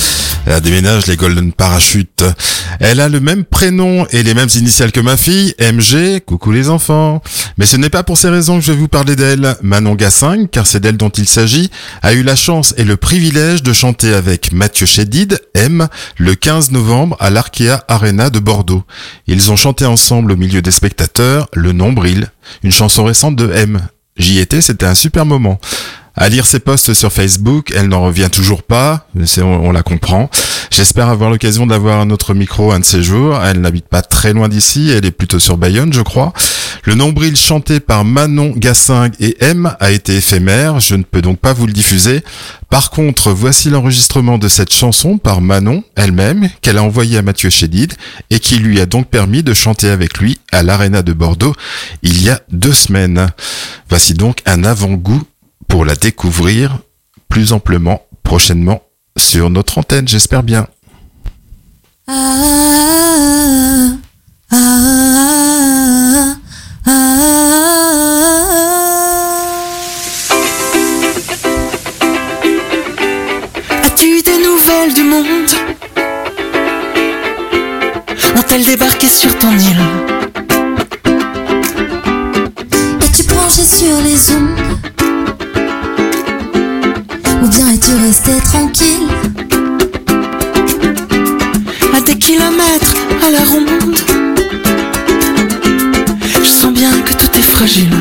Elle déménage les Golden Parachutes. Elle a le même prénom et les mêmes initiales que ma fille, MG. Coucou les enfants. Mais ce n'est pas pour ces raisons que je vais vous parler d'elle. Manon Gassin, car c'est d'elle dont il s'agit, a eu la chance et le privilège de chanter avec Mathieu Chédid, M, le 15 novembre à l'Arkea Arena de Bordeaux. Ils ont chanté ensemble au milieu des spectateurs Le Nombril, une chanson récente de M. J'y étais, c'était un super moment. À lire ses posts sur Facebook, elle n'en revient toujours pas, on, on la comprend. J'espère avoir l'occasion d'avoir un autre micro un de ces jours. Elle n'habite pas très loin d'ici, elle est plutôt sur Bayonne, je crois. Le nombril chanté par Manon Gassing et M a été éphémère, je ne peux donc pas vous le diffuser. Par contre, voici l'enregistrement de cette chanson par Manon elle-même, qu'elle a envoyé à Mathieu Chédid, et qui lui a donc permis de chanter avec lui à l'Arena de Bordeaux il y a deux semaines. Voici donc un avant-goût pour la découvrir plus amplement prochainement sur notre antenne, j'espère bien. Ah, ah, ah, As-tu des nouvelles du monde? Ont-elles débarqué sur ton île? Es-tu branché sur les ondes? Es-tu resté tranquille. À des kilomètres à la ronde. Je sens bien que tout est fragile.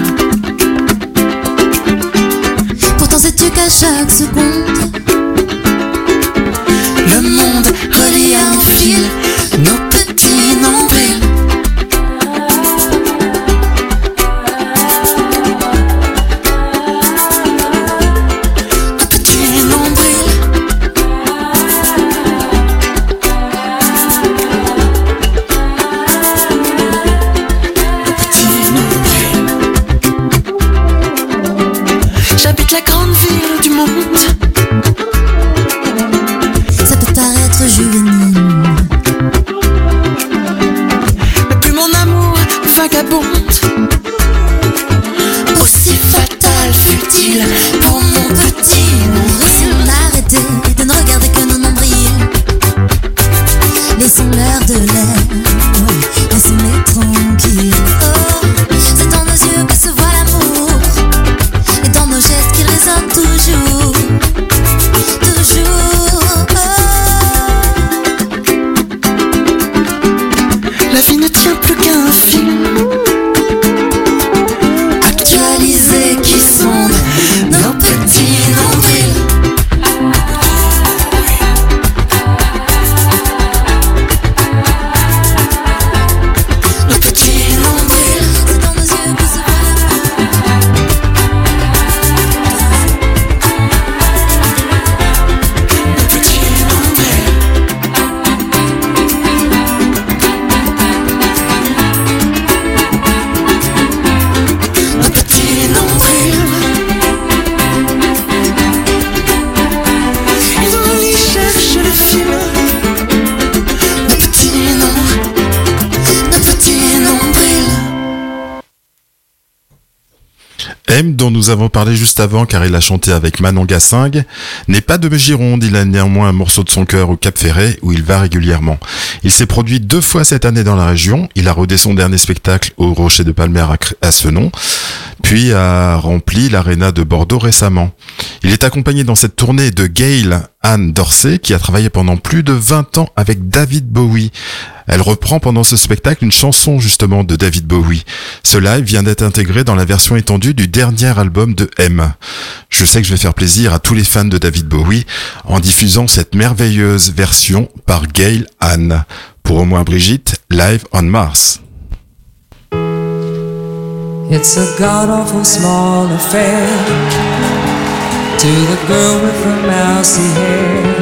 Pourtant sais-tu qu'à chaque seconde Le monde relie à un fil. Nos avons parlé juste avant car il a chanté avec Manon Gassing, n'est pas de Gironde, il a néanmoins un morceau de son cœur au Cap Ferret où il va régulièrement. Il s'est produit deux fois cette année dans la région, il a rodé son dernier spectacle au Rocher de Palmer à, à Senon, puis a rempli l'aréna de Bordeaux récemment. Il est accompagné dans cette tournée de Gail Anne Dorsey qui a travaillé pendant plus de 20 ans avec David Bowie. Elle reprend pendant ce spectacle une chanson justement de David Bowie. Ce live vient d'être intégré dans la version étendue du dernier album de M. Je sais que je vais faire plaisir à tous les fans de David Bowie en diffusant cette merveilleuse version par Gail Anne. Pour au moins Brigitte, live on Mars. It's a god awful small affair to the girl with the mousy hair.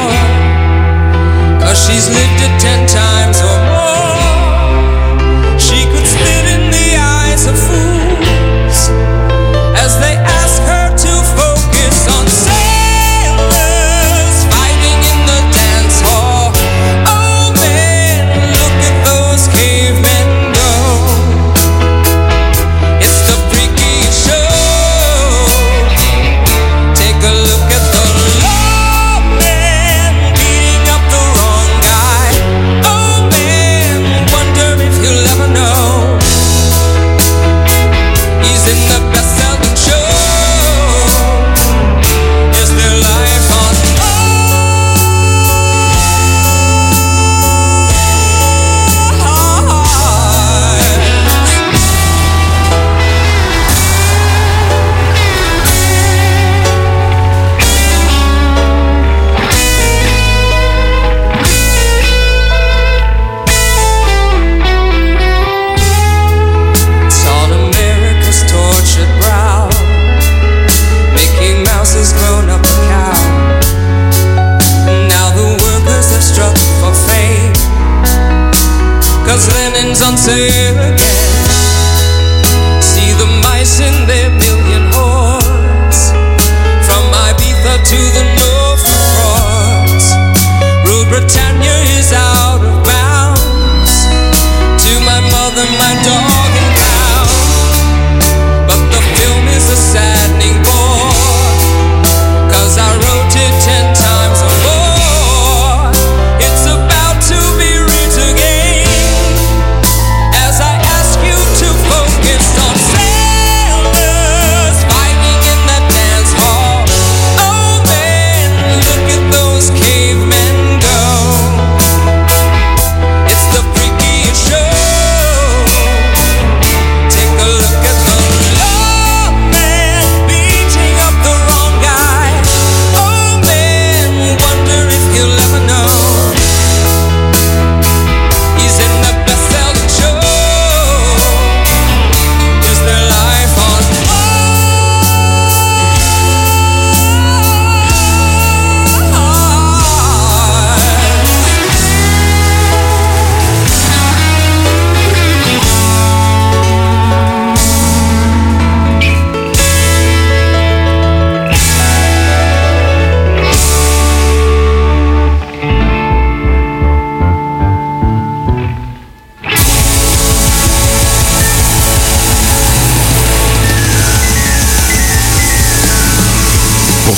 She's lived it ten times.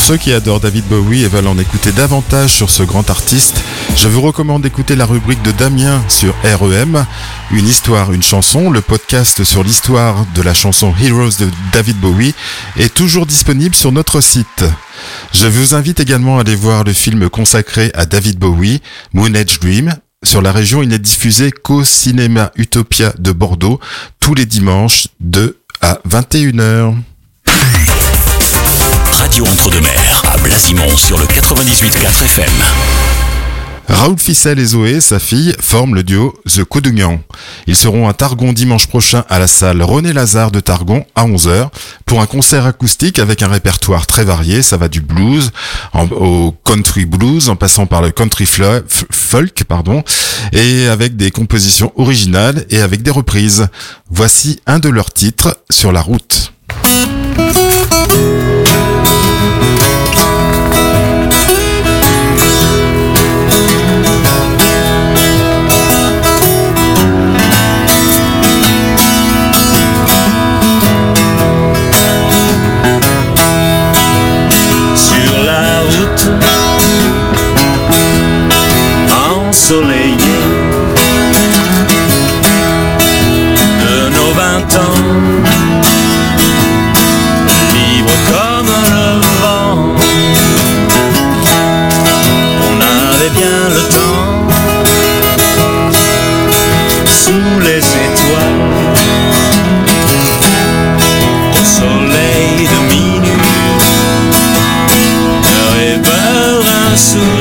Ceux qui adorent David Bowie et veulent en écouter davantage sur ce grand artiste, je vous recommande d'écouter la rubrique de Damien sur REM, Une histoire, une chanson, le podcast sur l'histoire de la chanson Heroes de David Bowie est toujours disponible sur notre site. Je vous invite également à aller voir le film consacré à David Bowie, Moon Age Dream. Sur la région, il n'est diffusé qu'au cinéma Utopia de Bordeaux tous les dimanches de à 21h. Entre-deux-Mers, à Blasimont sur le 98.4 FM. Raoul Fissel et Zoé, sa fille, forment le duo The Coudugnan. Ils seront à Targon dimanche prochain à la salle René Lazare de Targon à 11h pour un concert acoustique avec un répertoire très varié. Ça va du blues au country blues en passant par le country folk, pardon, et avec des compositions originales et avec des reprises. Voici un de leurs titres sur la route. soon.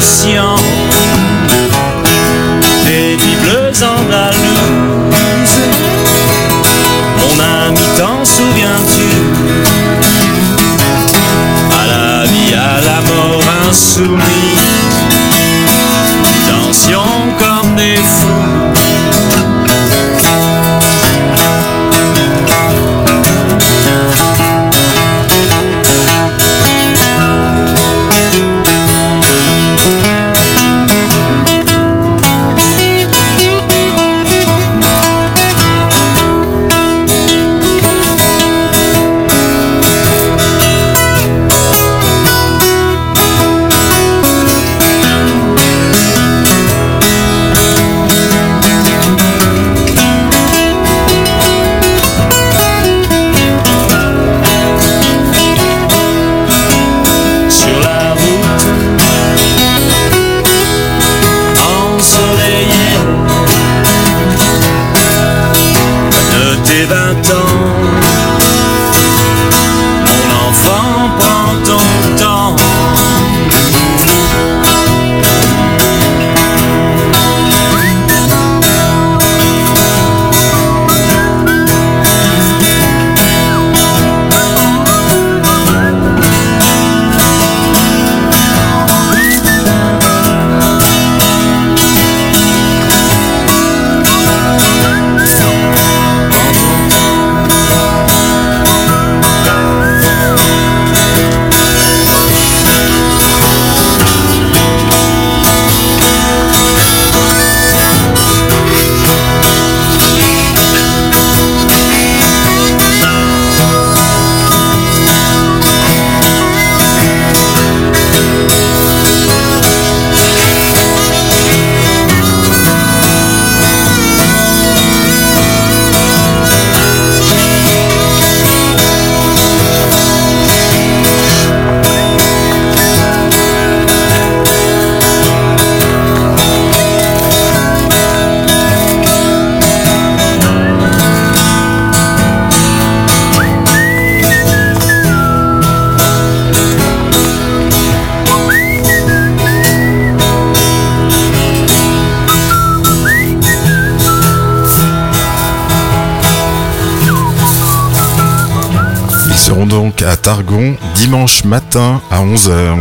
matin à 11h.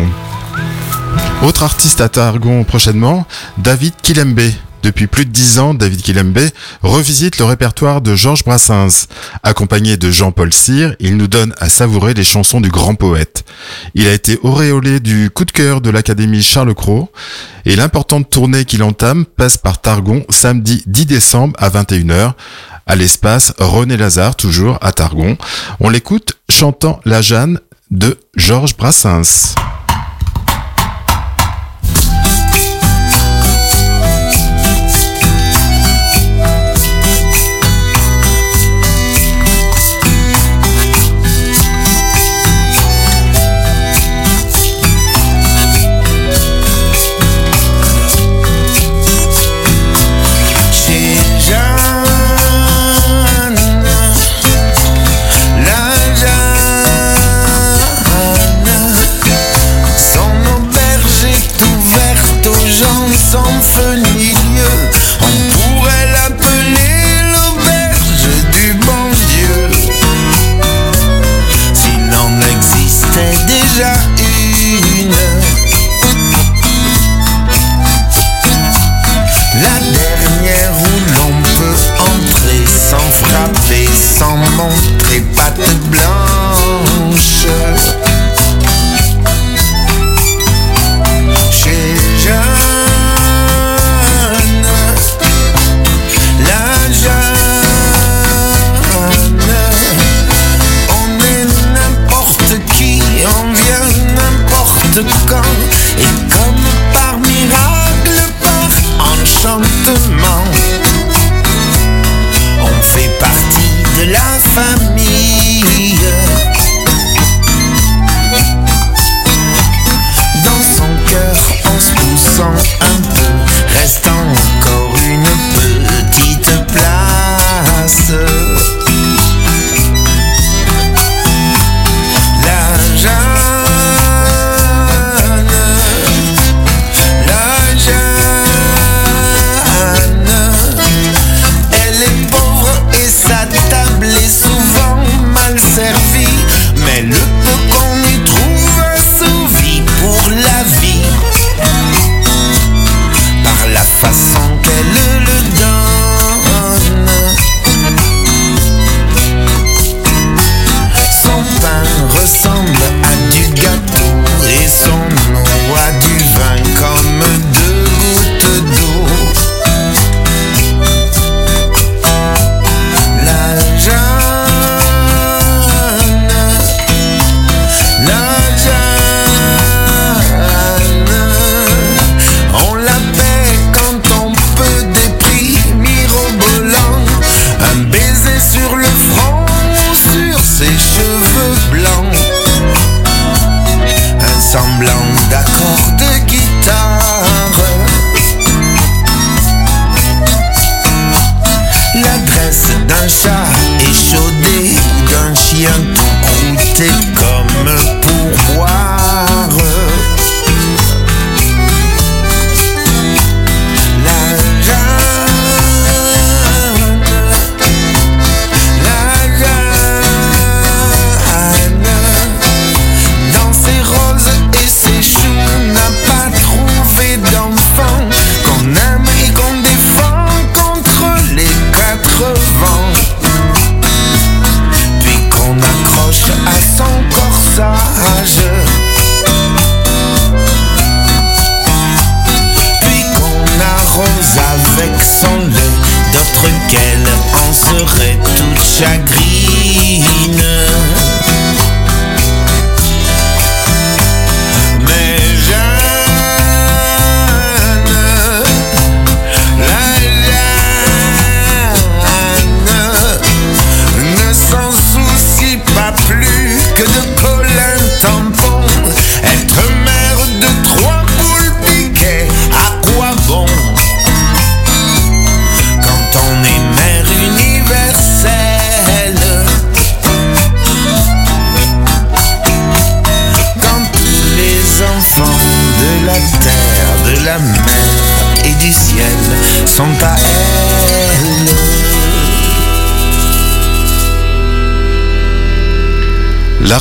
Autre artiste à Targon prochainement, David Kilembe. Depuis plus de dix ans, David Kilembe revisite le répertoire de Georges Brassens. Accompagné de Jean-Paul Cyr, il nous donne à savourer les chansons du grand poète. Il a été auréolé du coup de cœur de l'Académie Charles Cros et l'importante tournée qu'il entame passe par Targon samedi 10 décembre à 21h à l'espace René Lazare, toujours à Targon. On l'écoute chantant La Jeanne de Georges Brassens.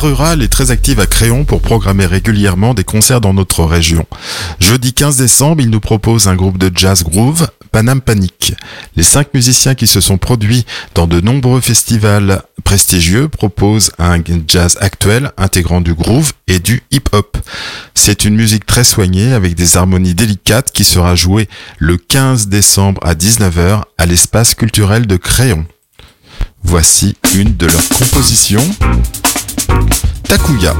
La Rurale est très active à Créon pour programmer régulièrement des concerts dans notre région. Jeudi 15 décembre, il nous propose un groupe de jazz groove, Panam Panic. Les cinq musiciens qui se sont produits dans de nombreux festivals prestigieux proposent un jazz actuel intégrant du groove et du hip-hop. C'est une musique très soignée avec des harmonies délicates qui sera jouée le 15 décembre à 19h à l'espace culturel de Créon. Voici une de leurs compositions. Takuya.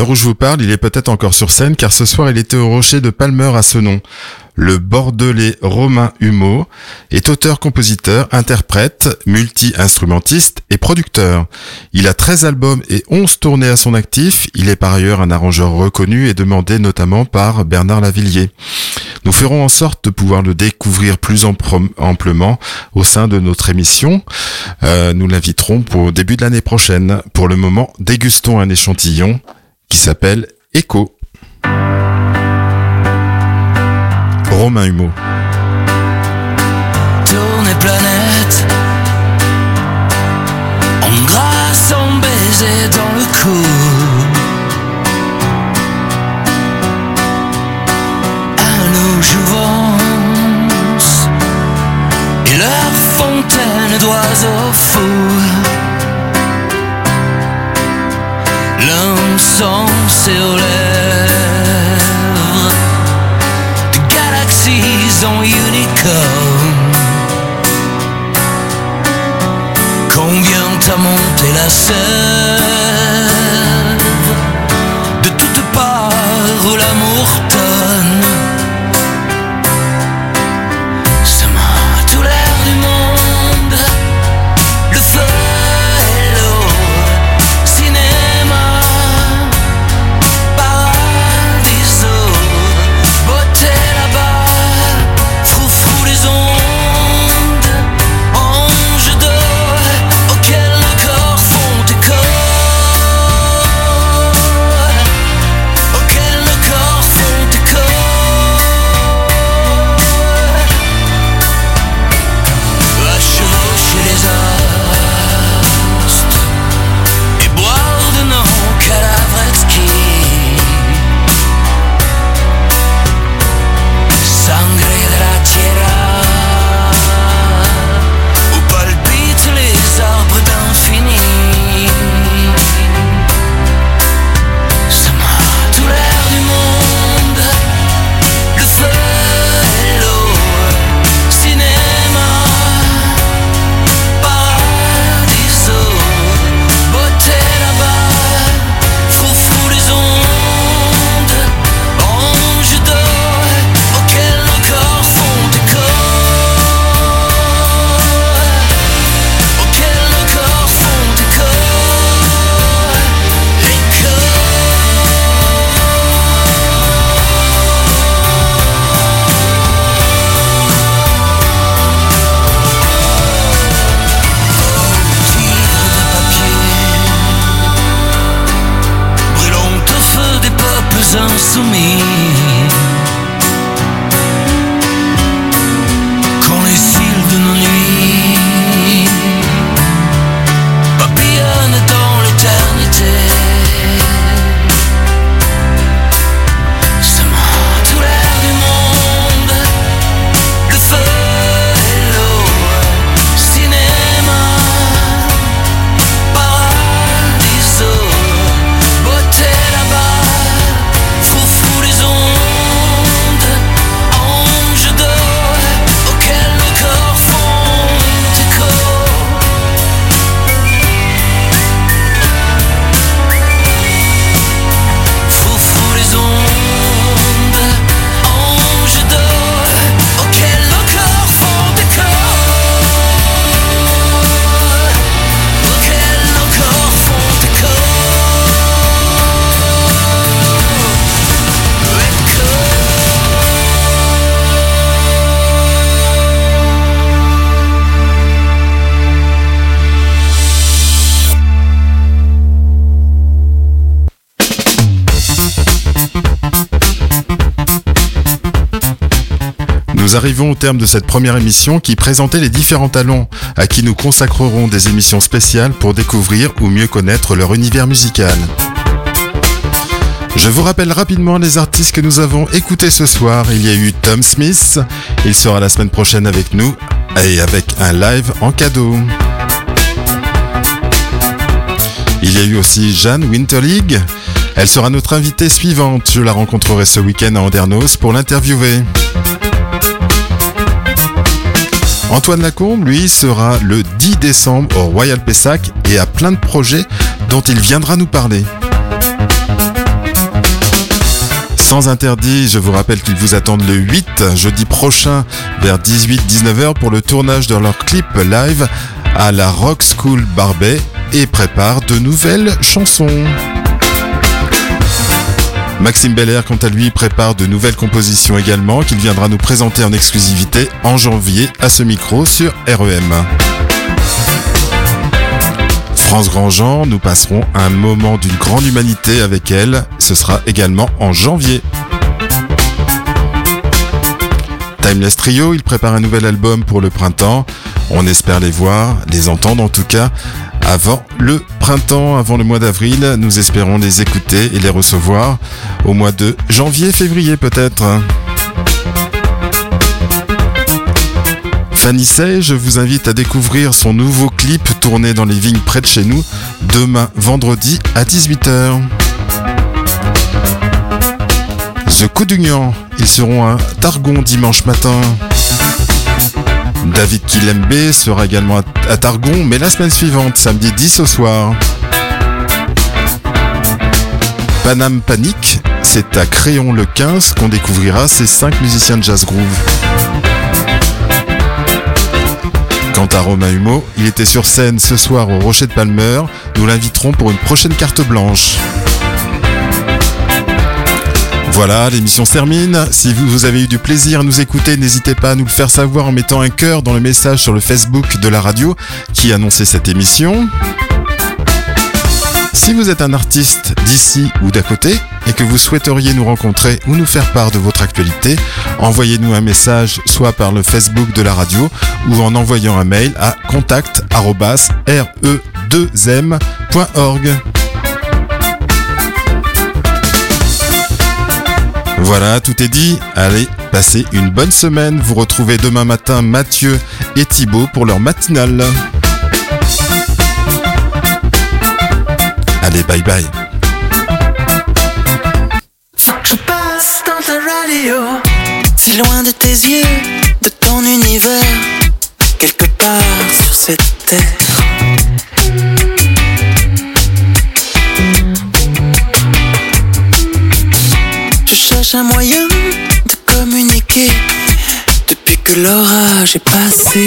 L'heure où je vous parle, il est peut-être encore sur scène car ce soir il était au rocher de Palmer à ce nom. Le bordelais Romain Humeau est auteur-compositeur, interprète, multi-instrumentiste et producteur. Il a 13 albums et 11 tournées à son actif. Il est par ailleurs un arrangeur reconnu et demandé notamment par Bernard Lavillier. Nous ferons en sorte de pouvoir le découvrir plus amplement au sein de notre émission. Euh, nous l'inviterons pour au début de l'année prochaine. Pour le moment, dégustons un échantillon qui s'appelle Echo. Romain Humeau. Tourner planète En grâce, en baiser dans le cou À nos Et leur fontaine d'oiseaux fous sang sur lèvres. The galaxies en unicorn. Combien t'as monté la sève? De toutes parts où l'amour Nous arrivons au terme de cette première émission qui présentait les différents talents à qui nous consacrerons des émissions spéciales pour découvrir ou mieux connaître leur univers musical. Je vous rappelle rapidement les artistes que nous avons écoutés ce soir. Il y a eu Tom Smith, il sera la semaine prochaine avec nous et avec un live en cadeau. Il y a eu aussi Jeanne Winterlig. Elle sera notre invitée suivante. Je la rencontrerai ce week-end à Andernos pour l'interviewer. Antoine Lacombe, lui, sera le 10 décembre au Royal Pessac et a plein de projets dont il viendra nous parler. Sans interdit, je vous rappelle qu'ils vous attendent le 8 jeudi prochain vers 18-19h pour le tournage de leur clip live à la Rock School Barbet et prépare de nouvelles chansons. Maxime Belair, quant à lui, prépare de nouvelles compositions également qu'il viendra nous présenter en exclusivité en janvier à ce micro sur REM. France Grandjean, nous passerons un moment d'une grande humanité avec elle. Ce sera également en janvier. Timeless Trio, il prépare un nouvel album pour le printemps. On espère les voir, les entendre en tout cas, avant le printemps, avant le mois d'avril. Nous espérons les écouter et les recevoir au mois de janvier, février peut-être. Fanny Say, je vous invite à découvrir son nouveau clip tourné dans les vignes près de chez nous demain vendredi à 18h. The Coup d'Union, ils seront à Targon dimanche matin. David Kilembe sera également à- Targon, mais la semaine suivante, samedi 10 au soir. Panam Panic, c'est à Créon le 15 qu'on découvrira ces cinq musiciens de jazz groove. Quant à Romain Humeau, il était sur scène ce soir au Rocher de Palmer. Nous l'inviterons pour une prochaine carte blanche. Voilà, l'émission se termine. Si vous, avez eu du plaisir à nous écouter, n'hésitez pas à nous le faire savoir en mettant un cœur dans le message sur le Facebook de la radio qui annonçait cette émission. Si vous êtes un artiste d'ici ou d'à côté et que vous souhaiteriez nous rencontrer ou nous faire part de votre actualité, envoyez-nous un message soit par le Facebook de la radio ou en envoyant un mail à contact@re2m.org. Voilà, tout est dit. Allez, passez une bonne semaine. Vous retrouvez demain matin Mathieu et Thibaut pour leur matinale. Allez, bye bye. Faut que je passe dans ta radio. Si loin de tes yeux, de ton univers, quelque part sur cette terre. Un moyen de communiquer depuis que l'orage est passé.